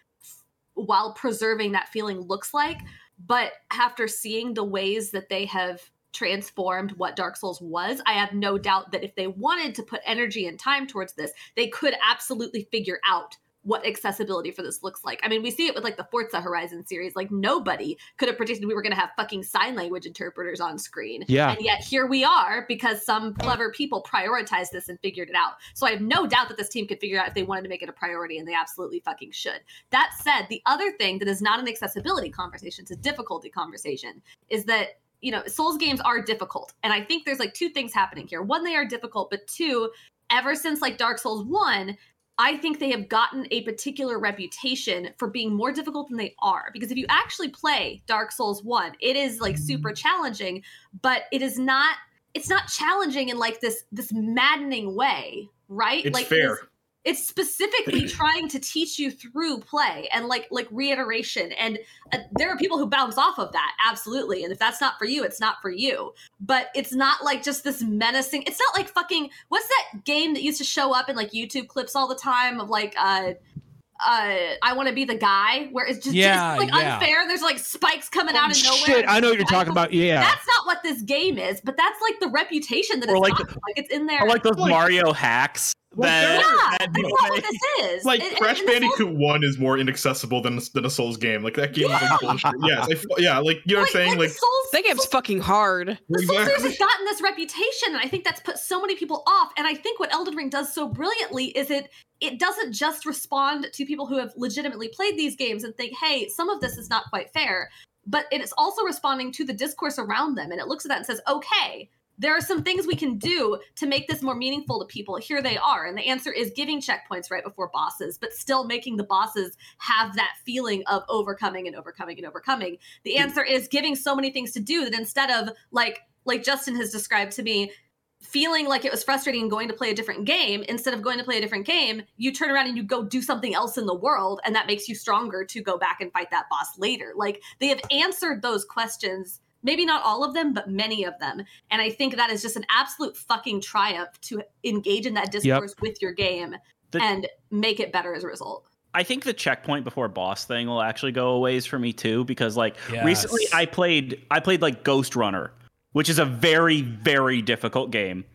while preserving that feeling looks like. But after seeing the ways that they have transformed what Dark Souls was, I have no doubt that if they wanted to put energy and time towards this, they could absolutely figure out what accessibility for this looks like. I mean, we see it with like the Forza Horizon series. Like nobody could have predicted we were going to have fucking sign language interpreters on screen. Yeah. And yet here we are because some clever people prioritized this and figured it out. So I have no doubt that this team could figure out if they wanted to make it a priority and they absolutely fucking should. That said, the other thing that is not an accessibility conversation, it's a difficulty conversation, is that you know, Souls games are difficult. And I think there's like two things happening here. One, they are difficult, but two, ever since like Dark Souls 1, I think they have gotten a particular reputation for being more difficult than they are. Because if you actually play Dark Souls 1, it is like mm. super challenging, but it is not it's not challenging in like this this maddening way, right? It's like fair. is- it's specifically trying to teach you through play and like like reiteration and uh, there are people who bounce off of that absolutely and if that's not for you it's not for you but it's not like just this menacing it's not like fucking what's that game that used to show up in like youtube clips all the time of like uh uh i want to be the guy where it's just, Yeah, just like yeah. unfair there's like spikes coming out of nowhere Shit, I know what you're talking about. Yeah. that's not what this game is but that's like the reputation that Or it's like got. like it's in there Or like those Like- Mario hacks. That, yeah that that's do not what this is like And- and- Crash and this whole- Bandicoot One is more inaccessible than than a Souls game. Like that game is like bullshit. yes, I f yeah, like you know what I'm saying. the Like Souls, That game's fucking hard. the Souls series has gotten this reputation, and I think that's put so many people off. And I think what Elden Ring does so brilliantly is it it doesn't just respond to people who have legitimately played these games and think, hey, some of this is not quite fair, but it is also responding to the discourse around them, and it looks at that and says, okay. There are some things we can do to make this more meaningful to people. Here they are. And the answer is giving checkpoints right before bosses, but still making the bosses have that feeling of overcoming and overcoming and overcoming the answer is giving so many things to do that instead of like like justin has described to me feeling like it was frustrating and going to play a different game instead of going to play a different game you turn around and you go do something else in the world and that makes you stronger to go back and fight that boss later like they have answered those questions maybe not all of them but many of them and i think that is just an absolute fucking triumph to engage in that discourse with your game The- and make it better as a result I think the checkpoint before boss thing will actually go a ways for me too because like recently I played I played like Ghostrunner, which is a very very difficult game.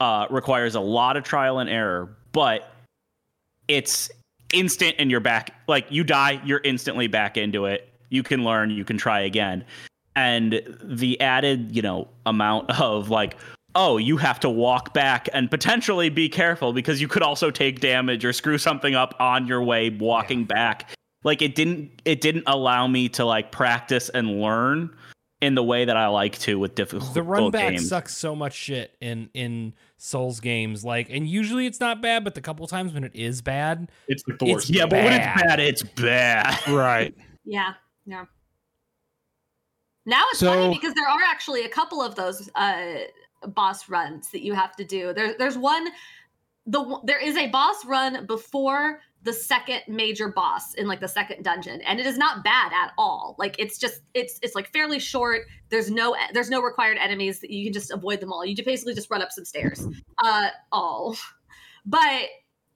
Uh requires a lot of trial and error, but it's instant and you're back like you die, you're instantly back into it. You can learn, you can try again. And the added, you know, amount of like oh, you have to walk back and potentially be careful because you could also take damage or screw something up on your way walking back. Like it didn't it didn't allow me to like practice and learn in the way that I like to with difficult the run back games. sucks so much shit in in Souls games. Like, and usually it's not bad, but the couple times when it is bad, it's the It's- worst. Yeah, but when it's bad. bad, it's bad. right. Yeah, yeah. Now it's So- funny because there are actually a couple of those uh, boss runs that you have to do. There, there's one. The there is a boss run before the second major boss in like the second dungeon, and it is not bad at all. Like it's just it's it's like fairly short. There's no there's no required enemies. That you can just avoid them all. You just basically just run up some stairs. Uh, all, but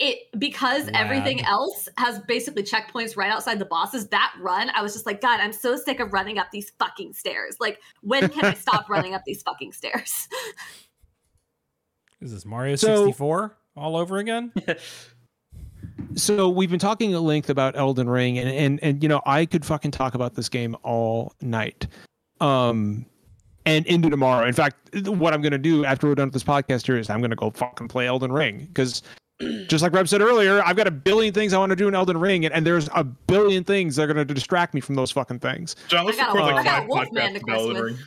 it because everything else has basically checkpoints right outside the bosses that run i was just like god i'm so sick of running up these fucking stairs like when can i stop running up these fucking stairs is this Mario So- 64 all over again? so we've been talking at length about Elden Ring, and and and you know I could fucking talk about this game all night, um, and into tomorrow. In fact, what I'm gonna do after we're done with this podcast here is I'm gonna go fucking play Elden Ring because. Just like Reb said earlier, I've got a billion things I want to do in Elden Ring, and, and there's a billion things that are going to distract me from those fucking things. John, let's I got a- record I like a five Wolfman to podcasts quiz Elden. Ring.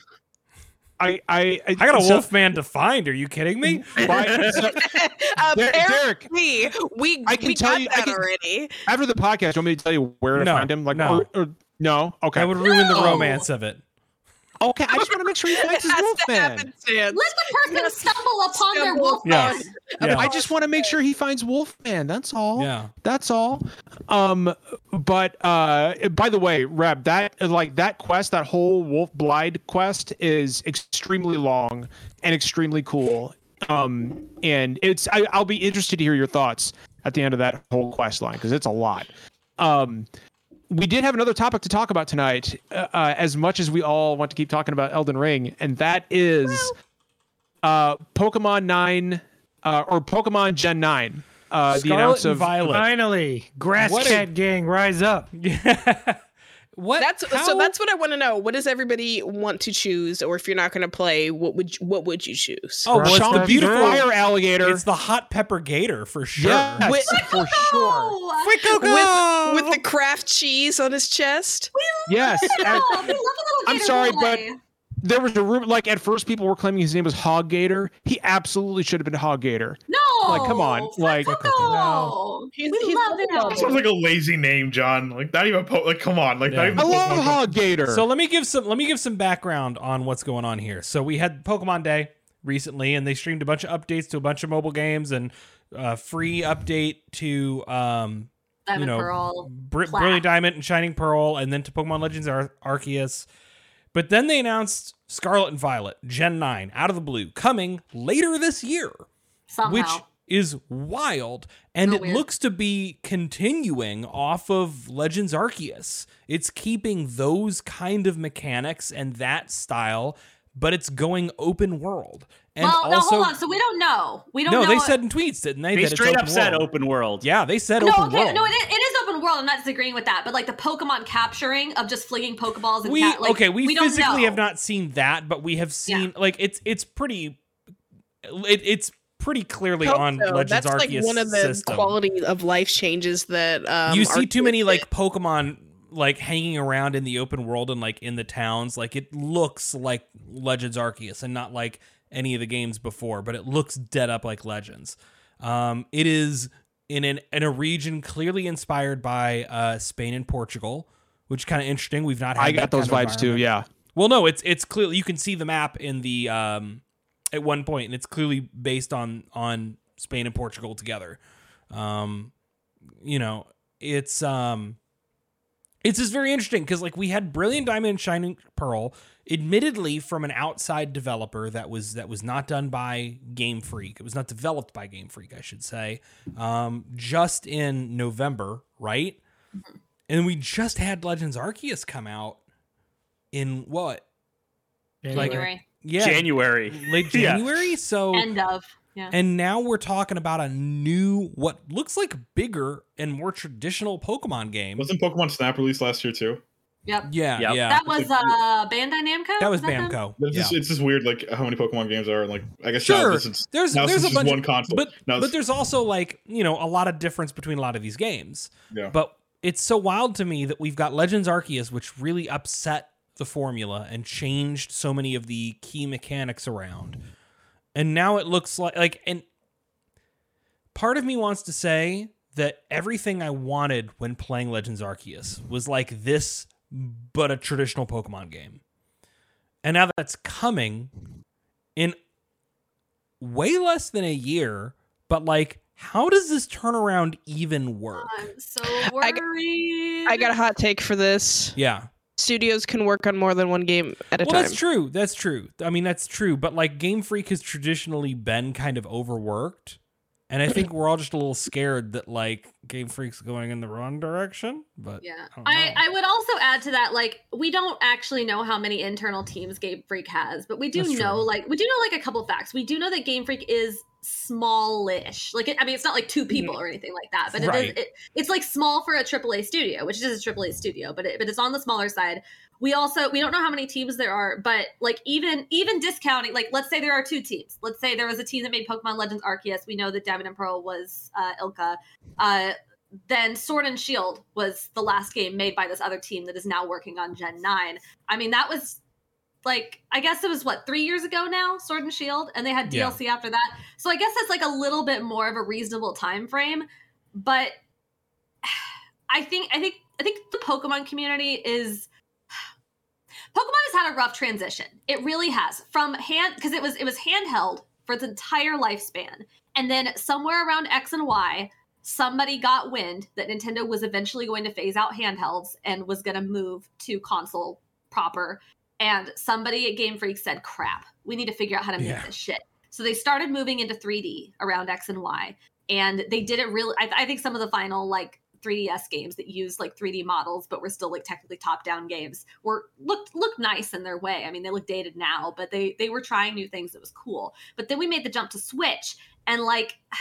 I I I got a so- Wolfman to find. Are you kidding me? Why- so- Derek, Apparently, we I can we tell got you- I can- already. after the podcast, you want me to tell you where to No, find him? Like, no. or, or No. Okay. That would ruin the romance of it. Okay. I just want to make sure he It finds his has to Wolfman. Let the person stumble upon their Stumble wolf. Yes. Yeah. I just want to make sure he finds Wolfman. That's all. Yeah. That's all. Um, but uh, by the way, Reb, that like that quest, that whole Wolf Blaidd quest is extremely long and extremely cool. Um, and it's I, I'll be interested to hear your thoughts at the end of that whole quest line because it's a lot. Um, we did have another topic to talk about tonight, uh, uh, as much as we all want to keep talking about Elden Ring, and that is uh, Pokemon Nine uh, or Pokemon Gen Nine. Uh, the Scarlet announce of Violet. Finally, Grass What a- Gang, rise up. Yeah. what? That's how- so. That's what I want to know. What does everybody want to choose, or if you're not going to play, what would you, what would you choose? Oh, well, it's Sean the beautiful. Fire Alligator. It's the hot pepper gator for sure. Yes, With- for sure. With with the Kraft cheese on his chest. Yes. we love a little I'm sorry, boy. but there was a rumor. Like at first, people were claiming his name was Hog Gator. He absolutely should have been Hog Gator. no, Like, come on, like- no. He's- we he's love Pokemon. him. Sounds like a lazy name, John. Like not even po- like come on, like Yeah. not even I love Pokemon. Hog Gator. So let me give some let me give some background on what's going on here. So we had Pokemon Day recently, and they streamed a bunch of updates to a bunch of mobile games and a free update to um, Diamond you know, Pearl. Br- Brilliant Diamond and Shining Pearl, and then to Pokemon Legends Ar- Arceus. But then they announced Scarlet and Violet Gen 9 out of the blue coming later this year, Somehow. which is wild. And So it weird. looks to be continuing off of Legends Arceus. It's keeping those kind of mechanics and that style, but it's going open world. And well, no, hold on. So we don't know. We don't no, know. they said in tweets, didn't they? They that it's straight up open said world. open world. Yeah, they said no, open okay, world. no, it is, it is open world. I'm not disagreeing with that, but like the Pokemon capturing of just flinging Pokeballs and we cat, like, okay we, don't physically know. have not seen that but we have Yeah. seen like it's it's pretty it, it's pretty clearly Hope on so. legends That's like one of the system. quality of life changes that um, you see too many like pokemon like hanging around in the open world and like in the towns like it looks like legends arceus and not like any of the games before but it looks dead up like legends um it is in an in a region clearly inspired by uh spain and portugal which is kind of interesting we've not had I that got those kind vibes too. Yeah. Well, no, it's it's clearly you can see the map in the um at one point, and it's clearly based on on Spain and Portugal together. Um, you know, it's um, it's just very interesting because like we had Brilliant Diamond and Shining Pearl, admittedly from an outside developer that was that was not done by Game Freak. It was not developed by Game Freak, I should say. Um, just in November, right? And we just had Legends Arceus come out in what? Like- January. Yeah, January. late Yeah. January. So End of. Yeah. and now we're talking about a new, what looks like bigger and more traditional Pokemon game. Wasn't Pokemon Snap released last year too? Yep. Yeah, Yep. yeah. That was uh Bandai Namco. That was them? Bamco. It's, Yeah. just, it's just weird, like how many Pokemon games are. Like I guess Sure. now this is There's now there's a bunch, one console. but but there's also like you know a lot of difference between a lot of these games. yeah. But it's so wild to me that we've got Legends Arceus, which really upset the formula and changed so many of the key mechanics around. And now it looks like like and part of me wants to say that everything I wanted when playing Legends Arceus was like this, but a traditional Pokemon game. And now that's coming in way less than a year, but like, how does this turnaround even work? I'm so I g- worried. I got a hot take for this. Yeah. Studios can work on more than one game at a time. Well, time. that's true. That's true. I mean, that's true. But like, Game Freak has traditionally been kind of overworked, and I think we're all just a little scared that like Game Freak's going in the wrong direction. But Yeah. I I. I would also add to that, like, we don't actually know how many internal teams Game Freak has, but we do That's know, true. like, we do know, like, a couple facts. We do know that Game Freak is smallish. Like, it, I mean, it's not like two mm-hmm. people or anything like that, but it is, Right. it, it's like small for a AAA studio, which is a AAA studio, but it, but it's on the smaller side. We also we don't know how many teams there are, but like even even discounting, like let's say there are two teams. Let's say there was a team that made Pokemon Legends Arceus. We know that Diamond and Pearl was uh, ILCA. Uh, then Sword and Shield was the last game made by this other team that is now working on Gen 9. I mean, that was like, I guess it was what, three years ago now, Sword and Shield, and they had Yeah. DLC after that. So I guess that's like a little bit more of a reasonable time frame. But I think I think I think the Pokemon community is Pokemon has had a rough transition. It really has. From hand because it was it was handheld for its entire lifespan. And then somewhere around X and Y, somebody got wind that Nintendo was eventually going to phase out handhelds and was going to move to console proper. And somebody at Game Freak said, "Crap, we need to figure out how to make Yeah. this shit." So they started moving into 3D around X and Y, and they did it really. I, I think some of the final like 3DS games that used like 3D models, but were still like technically top-down games, were looked looked nice in their way. I mean, they look dated now, but they they were trying new things that was cool. But then we made the jump to Switch, and like.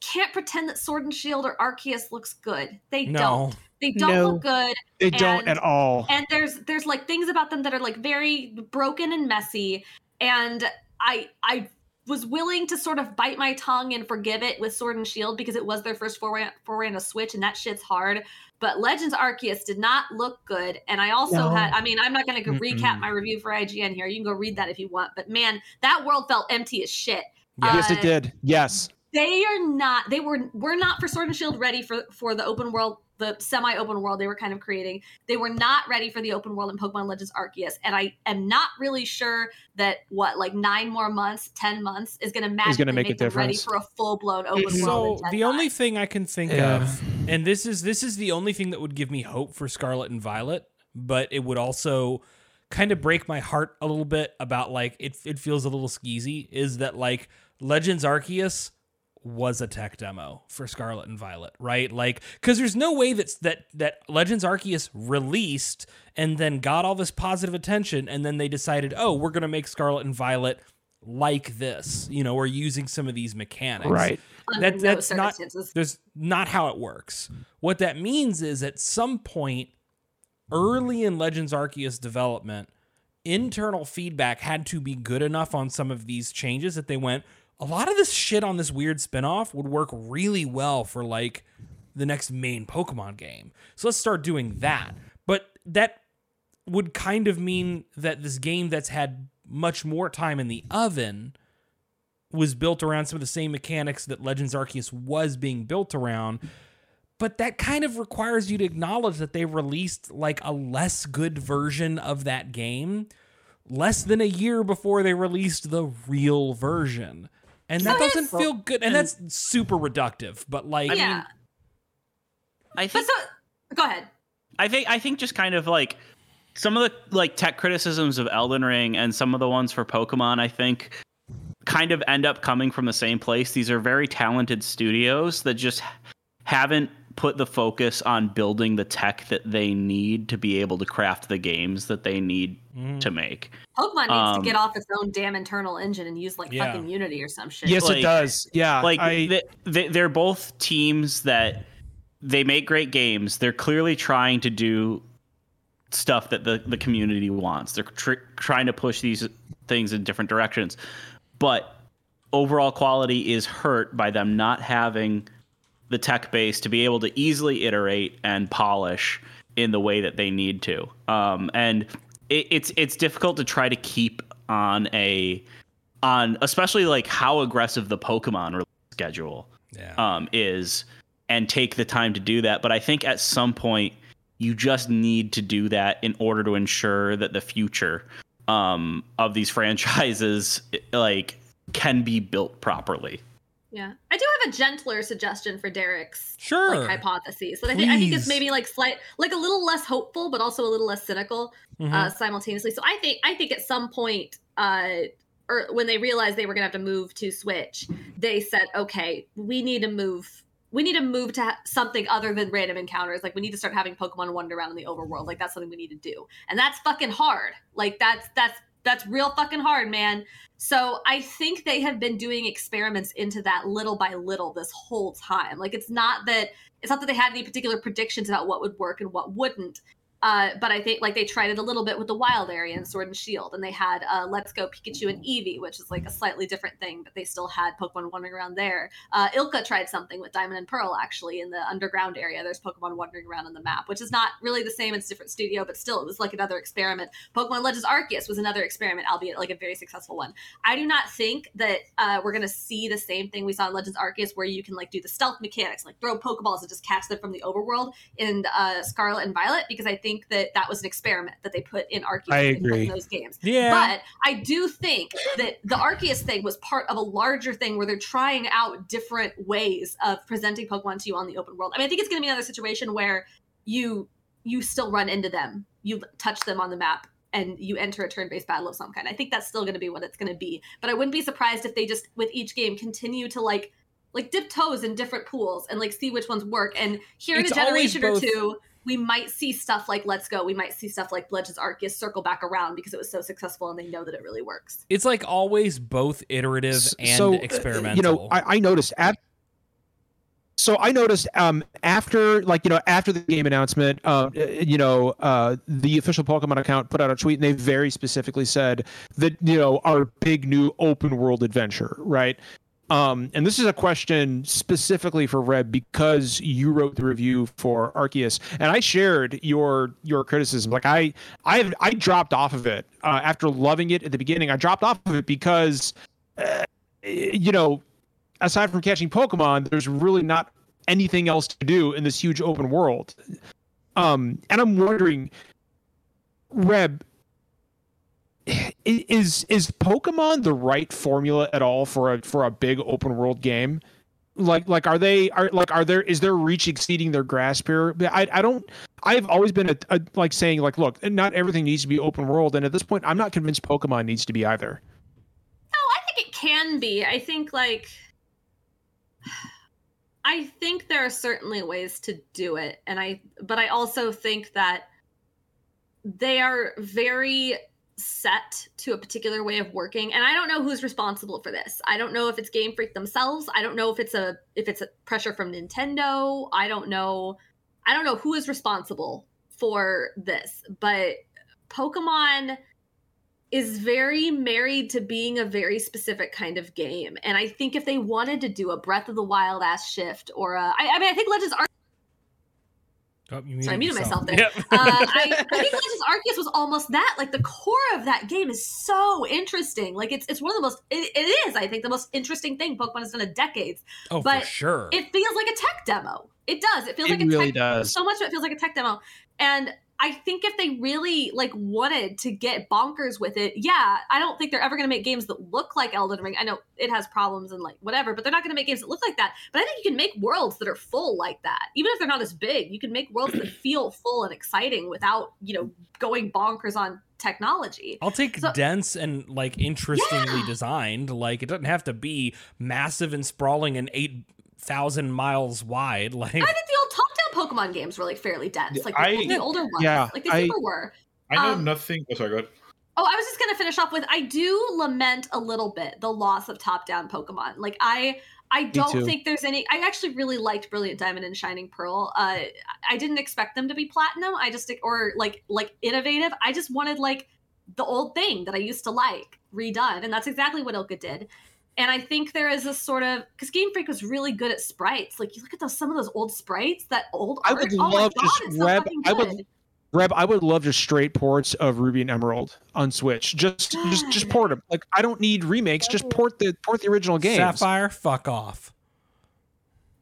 Can't pretend that Sword and Shield or Arceus looks good. They No. don't. They don't No. look good They don't at all. and there's there's like things about them that are like very broken and messy and i i was willing to sort of bite my tongue and forgive it with sword and shield because it was their first foray, foray a switch and that shit's hard but legends arceus did not look good and i also No. had i mean i'm not going to recap my review for ign here you can go read that if you want but man that world felt empty as shit yes, Uh, it did. Yes. They are not they were were not for sword and shield ready for for the open world the semi open world they were kind of creating they were not ready for the open world in pokemon legends arceus and i am not really sure that what like nine more months ten months is going to magically gonna make make, a them ready for a full-blown open world So the only 5. thing I can think Yeah. of, and this is this is the only thing that would give me hope for Scarlet and Violet, but it would also kind of break my heart a little bit about like it. It feels a little skeezy. Is that like Legends Arceus was a tech demo for Scarlet and Violet, right? Like, because there's no way that's that that Legends Arceus released and then got all this positive attention, and then they decided, oh, we're gonna make Scarlet and Violet like this. You know, we're using some of these mechanics, Right. That- no that's not- there's not how it works. What that means is at some point early in Legends Arceus development, internal feedback had to be good enough on some of these changes that they went, a lot of this shit on this weird spinoff would work really well for like the next main Pokemon game. So let's start doing that. But that would kind of mean that this game that's had much more time in the oven was built around some of the same mechanics that Legends Arceus was being built around. But that kind of requires you to acknowledge that they released like a less good version of that game less than a year before they released the real version. And that So doesn't it's- feel good. And mm. that's super reductive. But like, yeah I but think so go ahead I think I think just kind of like some of the like tech criticisms of Elden Ring and some of the ones for Pokemon, I think kind of end up coming from the same place. These are very talented studios that just haven't put the focus on building the tech that they need to be able to craft the games that they need mm, to make. pokemon needs Um, to get off its own damn internal engine and use like Yeah. fucking unity or some shit Yes, Like- it does. Yeah. like I, they, they, they're both teams that they make great games they're clearly trying to do stuff that the, the community wants they're tr- trying to push these things in different directions but overall quality is hurt by them not having the tech base to be able to easily iterate and polish in the way that they need to um, and it, it's it's difficult to try to keep on a on especially like how aggressive the pokemon release schedule yeah. um, is and take the time to do that. But I think at some point you just need to do that in order to ensure that the future um, of these franchises like can be built properly. Yeah i do have a gentler suggestion for derek's Sure. like hypotheses that I think, I think it's maybe like slight like a little less hopeful but also a little less cynical Mhm. uh, simultaneously. So I think I think at some point, uh, or when they realized they were gonna have to move to Switch, they said, okay, we need to move. We need to move to ha- something other than random encounters. Like we need to start having Pokemon wander around in the overworld. Like that's something we need to do, and that's fucking hard. Like that's that's that's real fucking hard, man. So I think they have been doing experiments into that little by little this whole time. Like it's not that it's not that they had any particular predictions about what would work and what wouldn't Uh, but I think like they tried it a little bit with the wild area and Sword and Shield, and they had uh, Let's Go Pikachu and Eevee, which is like a slightly different thing, but they still had Pokemon wandering around there. Uh, ILCA tried something with Diamond and Pearl actually in the underground area. There's Pokemon wandering around on the map, which is not really the same. It's different studio, but still, it was like another experiment. Pokemon Legends Arceus was another experiment, albeit like a very successful one. I do not think that uh, we're gonna see the same thing we saw in Legends Arceus, where you can like do the stealth mechanics, like throw Pokeballs and just catch them from the overworld in uh, Scarlet and Violet, because I think that that was an experiment that they put in Arceus I agree. in those games. Yeah. But I do think that the Arceus thing was part of a larger thing where they're trying out different ways of presenting Pokemon to you on the open world. I mean, I think it's going to be another situation where you you still run into them, you touch them on the map, and you enter a turn-based battle of some kind. I think that's still going to be what it's going to be. But I wouldn't be surprised if they just with each game continue to like like dip toes in different pools and like see which ones work. And here It's in a always generation or two, we might see stuff like Let's Go. We might see stuff like Legends Arceus circle back around because it was so successful and they know that it really works. It's like always both iterative S- and so, uh, experimental. You know, I, I noticed at so I noticed um after like you know after the game announcement, um uh, you know uh the official Pokemon account put out a tweet and they very specifically said that you know our big new open world adventure, right? Um, and this is a question specifically for Reb because you wrote the review for Arceus, and I shared your your criticism. Like I I I dropped off of it uh, after loving it at the beginning. I dropped off of it because uh, you know, aside from catching Pokemon, there's really not anything else to do in this huge open world. Um, and I'm wondering, Reb, is is Pokemon the right formula at all for a for a big open world game? Like like are they are like are there is their reach exceeding their grasp here? I I don't I've always been a, a like saying like look not everything needs to be open world and at this point I'm not convinced Pokemon needs to be either. No, I think it can be. I think like I think there are certainly ways to do it and I but I also think that they are very set to a particular way of working and I don't know who's responsible for this. I don't know if it's Game Freak themselves. I don't know if it's a if it's a pressure from Nintendo. I don't know I don't know who is responsible for this, but Pokemon is very married to being a very specific kind of game. And I think if they wanted to do a Breath of the Wild ass shift or a, I, I mean, I think Legends Arceus, Oh, you sorry, I muted myself there. Yep. uh, I, I think Legends Arceus was almost that. Like the core of that game is so interesting. Like it's it's one of the most, it, it is, I think, the most interesting thing Pokemon has done in decades. oh, but for sure. It feels like a tech demo. It does. It feels It like a really tech does. so much of it feels like a tech demo and i think if they really like wanted to get bonkers with it yeah i don't think they're ever going to make games that look like elden ring i know it has problems and like whatever but they're not going to make games that look like that but i think you can make worlds that are full like that even if they're not as big you can make worlds that feel full and exciting without you know going bonkers on technology I'll take So- dense and like interestingly Yeah. designed. Like it doesn't have to be massive and sprawling and eight thousand miles wide. Like the pokemon games were like fairly dense like the, I- the older ones Yeah, like they I- super were I know Um, nothing. Oh, sorry, go ahead. Oh, I was just gonna finish off with I do lament a little bit the loss of top-down Pokemon. Like I I don't think there's any I actually really liked Brilliant Diamond and Shining Pearl. Uh I didn't expect them to be platinum. I just or like like innovative. I just wanted like the old thing that I used to like redone. And that's exactly what ILCA did. And I think there is a sort of because Game Freak was really good at sprites. Like you look at those some of those old sprites, that old I art. would oh love my god, just it's so Reb- fucking I would- good. Reb, I would love just straight ports of Ruby and Emerald on Switch. Just, just, just port them. Like I don't need remakes. Just port the port the original games. Sapphire, fuck off.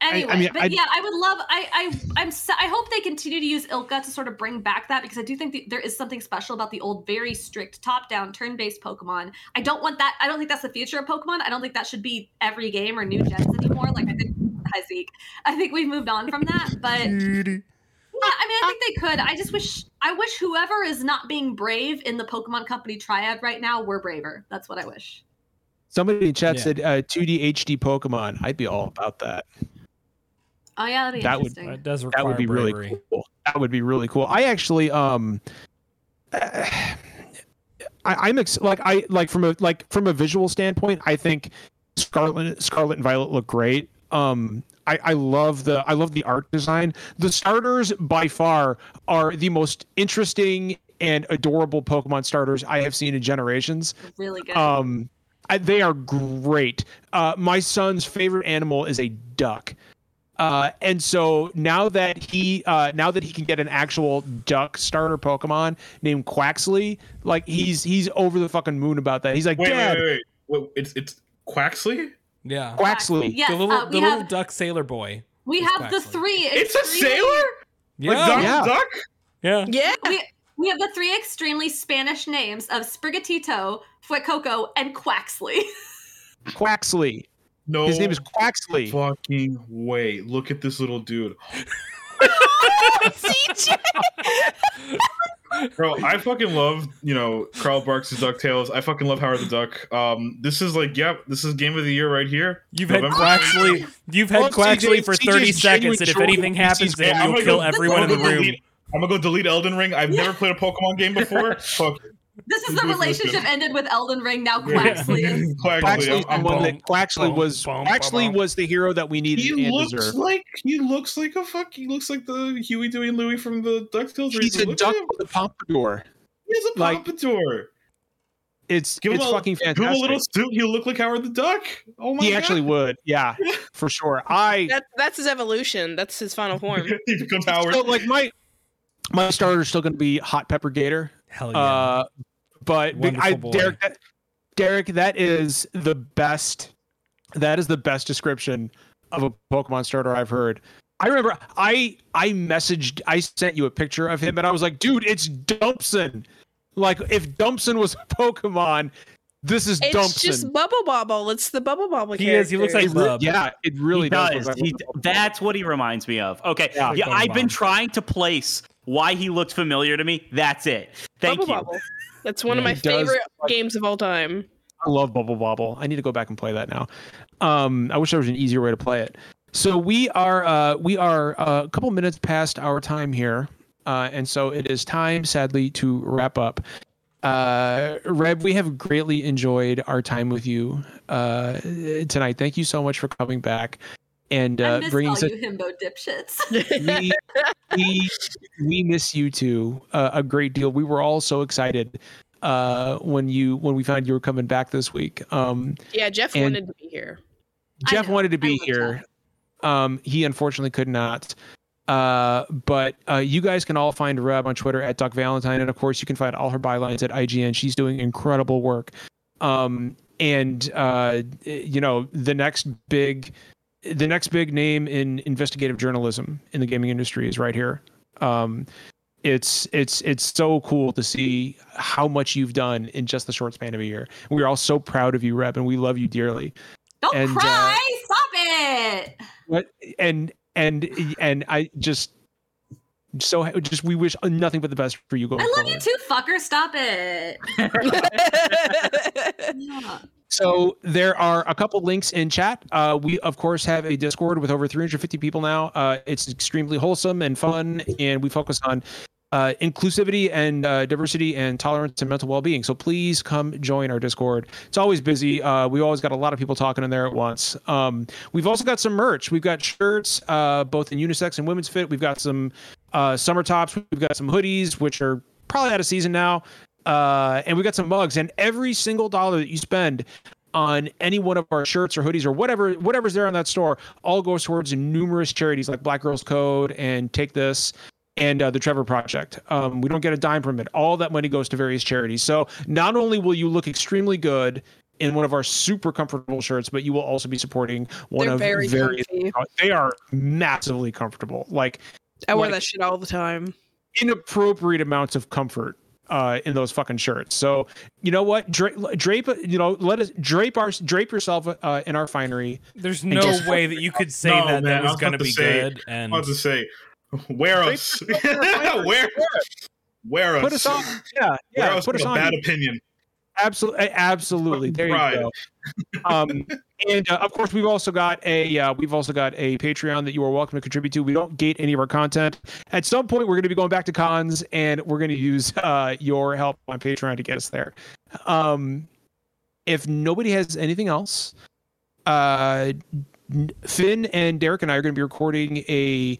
Anyway, I mean, but I- yeah, I would love. I I I'm. s- I hope they continue to use ILCA to sort of bring back that because I do think that there is something special about the old, very strict top-down, turn-based Pokemon. I don't want that. I don't think that's the future of Pokemon. I don't think that should be every game or new gens anymore. Like I think, hi Zeke. I think we've moved on from that. But yeah, I mean, I think they could. I just wish. I wish whoever is not being brave in the Pokemon Company triad right now were braver. That's what I wish. Somebody in chat Yeah. said uh, 2D HD Pokemon. I'd be all about that. Oh yeah, that'd be That would- interesting. It does require That would be bravery. really cool. That would be really cool. I actually um I, I'm ex- like I like from a like from a visual standpoint, I think Scarlet Scarlet and Violet look great. Um I, I love the I love the art design. The starters by far are the most interesting and adorable Pokemon starters I have seen in generations. Really good. Um, I, they are great. Uh, my son's favorite animal is a duck. Uh, and so now that he uh, now that he can get an actual duck starter Pokemon named Quaxley, like he's he's over the fucking moon about that. He's like, Wait, Dad, wait, wait, wait, wait. It's it's Quaxley. Yeah. Quaxley. Yes, the little uh, the we little have duck sailor boy. we is have the three. It's a sailor. Yeah. Like Donald Yeah. Duck. yeah. Yeah. We we have the three extremely Spanish names of Sprigatito, Fuecoco, and Quaxley. Quaxley. No. His name is Quaxley. Fucking wait! Look at this little dude, CJ. bro. I fucking love you know Carl Barks' Ducktales. I fucking love Howard the Duck. Um, this is like, yep, this is game of the year right here. You've had November- Quaxley. You've had Well, Quaxley CJ for CJ's 30 seconds, and if anything happens he's to him, I'm you'll kill go- everyone in the gonna room. delete- I'm gonna go delete Elden Ring. I've never played a Pokemon game before. Fuck. This is the relationship ended with Elden Ring. Now Yeah. Quaxley is. Quaxley. Quaxley's I'm- the I'm one that Quaxley was. bum, Quaxley was the hero that we needed He and looks deserved. like he looks like a fuck. He looks like the Huey, Dewey, and Louie from the Ducktales. He's a Look duck him. with a pompadour. He has a like- pompadour. It's Give it's him a, fucking Give him a little suit. He'll look like Howard the Duck. Oh my he god! actually would, yeah, for sure. I That, that's his evolution. That's his final form. he becomes Howard. so like my my starter is still going to be Hot Pepper Gator. Hell yeah. Uh, but I. Derek, that, Derek, that is the best. That is the best description of a Pokemon starter I've heard. I remember I I messaged I sent you a picture of him and I was like, dude, it's Dumpson. Like if Dumpson was a Pokemon, this is Dumpson. It's Dumpson. just Bubble Bobble. It's the Bubble Bobble He is. He looks like It Bub. yeah, it really he does. does. He- that's what he reminds me of. Okay. Yeah. Yeah, I've been trying to place why he looked familiar to me. That's it. Thank Bubble you. Bobble. That's one of my he does favorite games of all time. I love Bubble Bobble. I need to go back and play that now. Um, I wish there was an easier way to play it. So we are uh, we are uh, a couple minutes past our time here, uh, and so it is time, sadly, to wrap up. Uh, Reb, we have greatly enjoyed our time with you uh, tonight. Thank you so much for coming back and uh, miss bringing all such you himbo dipshits. we, we we miss you too uh, a great deal. We were all so excited uh, when you when we found you were coming back this week. Um, Yeah, Jeff wanted to be here. Jeff wanted to be here. Um, he unfortunately could not. Uh, but uh, you guys can all find Reb on Twitter at Duck Valentine, and of course, you can find all her bylines at IGN. She's doing incredible work. Um, and uh, you know, the next big, the next big name in investigative journalism in the gaming industry is right here. Um, it's it's it's so cool to see how much you've done in just the short span of a year. We're all so proud of you, Reb, and we love you dearly. Don't And, uh, cry! Stop it! What and and and I just so just we wish nothing but the best for you going I love you too, fucker. Stop it. Yeah. So there are a couple links in chat. Uh, we of course have a Discord with over 350 people now. Uh, it's extremely wholesome and fun, and we focus on uh, inclusivity and uh, diversity and tolerance and mental well-being. So please come join our Discord. It's always busy. Uh, we always got a lot of people talking in there at once. Um, we've also got some merch. We've got shirts, uh, both in unisex and women's fit. We've got some summer tops. We've got some hoodies, which are probably out of season now. Uh, and we got some mugs. And every single dollar that you spend on any one of our shirts or hoodies or whatever whatever's there on that store all goes towards numerous charities like Black Girls Code and Take This and uh, the Trevor Project. Um, we don't get a dime from it. All that money goes to various charities. So not only will you look extremely good in one of our super comfortable shirts, but you will also be supporting one They're of very various. They are massively comfortable, like I wear Like- that shit all the time. inappropriate amounts of comfort uh, in those fucking shirts. So you know what, drape, drape you know, let us drape our drape yourself uh, in our finery. There's no guess way that you could say No, that man, that was was going to be say- good. I And was to say, wear us, wear, wear us, Put us on, yeah, wear yeah, us put with us a on. bad opinion. Absolutely, absolutely. There you go. Um, and uh, of course, we've also got a uh, we've also got a Patreon that you are welcome to contribute to. We don't gate any of our content. At some point, we're going to be going back to cons, and we're going to use uh, your help on Patreon to get us there. Um, if nobody has anything else, uh, Finn and Derek and I are going to be recording a.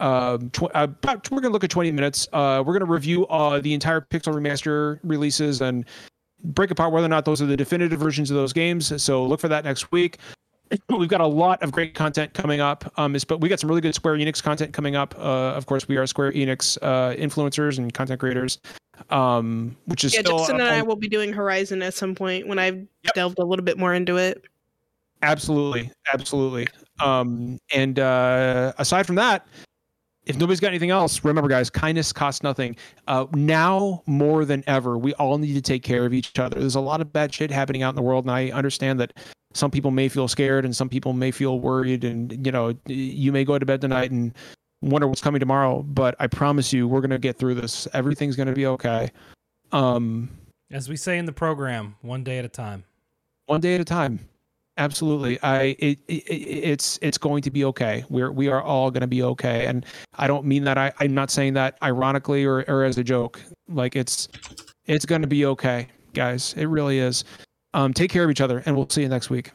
Um, tw- uh, about, we're going to look at 20 minutes. Uh, we're going to review uh, the entire Pixel Remaster releases and break apart whether or not those are the definitive versions of those games. So look for that next week. We've got a lot of great content coming up. Um, but we got some really good Square Enix content coming up. Uh, of course, we are Square Enix uh, influencers and content creators, um, which is Yeah, still Justin and I will be doing Horizon at some point when I've delved a little bit more into it. Absolutely, absolutely. Um, and uh, aside from that, if nobody's got anything else, remember, guys, kindness costs nothing. Uh, now more than ever, we all need to take care of each other. There's a lot of bad shit happening out in the world, and I understand that some people may feel scared and some people may feel worried, and you know, you may go to bed tonight and wonder what's coming tomorrow. But I promise you, we're gonna get through this. Everything's gonna be okay. Um, As we say in the program, one day at a time. one day at a time absolutely. I it, it it's it's going to be okay. We're we are all going to be okay. And i don't mean that i i'm not saying that ironically or or as a joke. Like it's it's going to be okay guys. It really is. Um take care of each other and we'll see you next week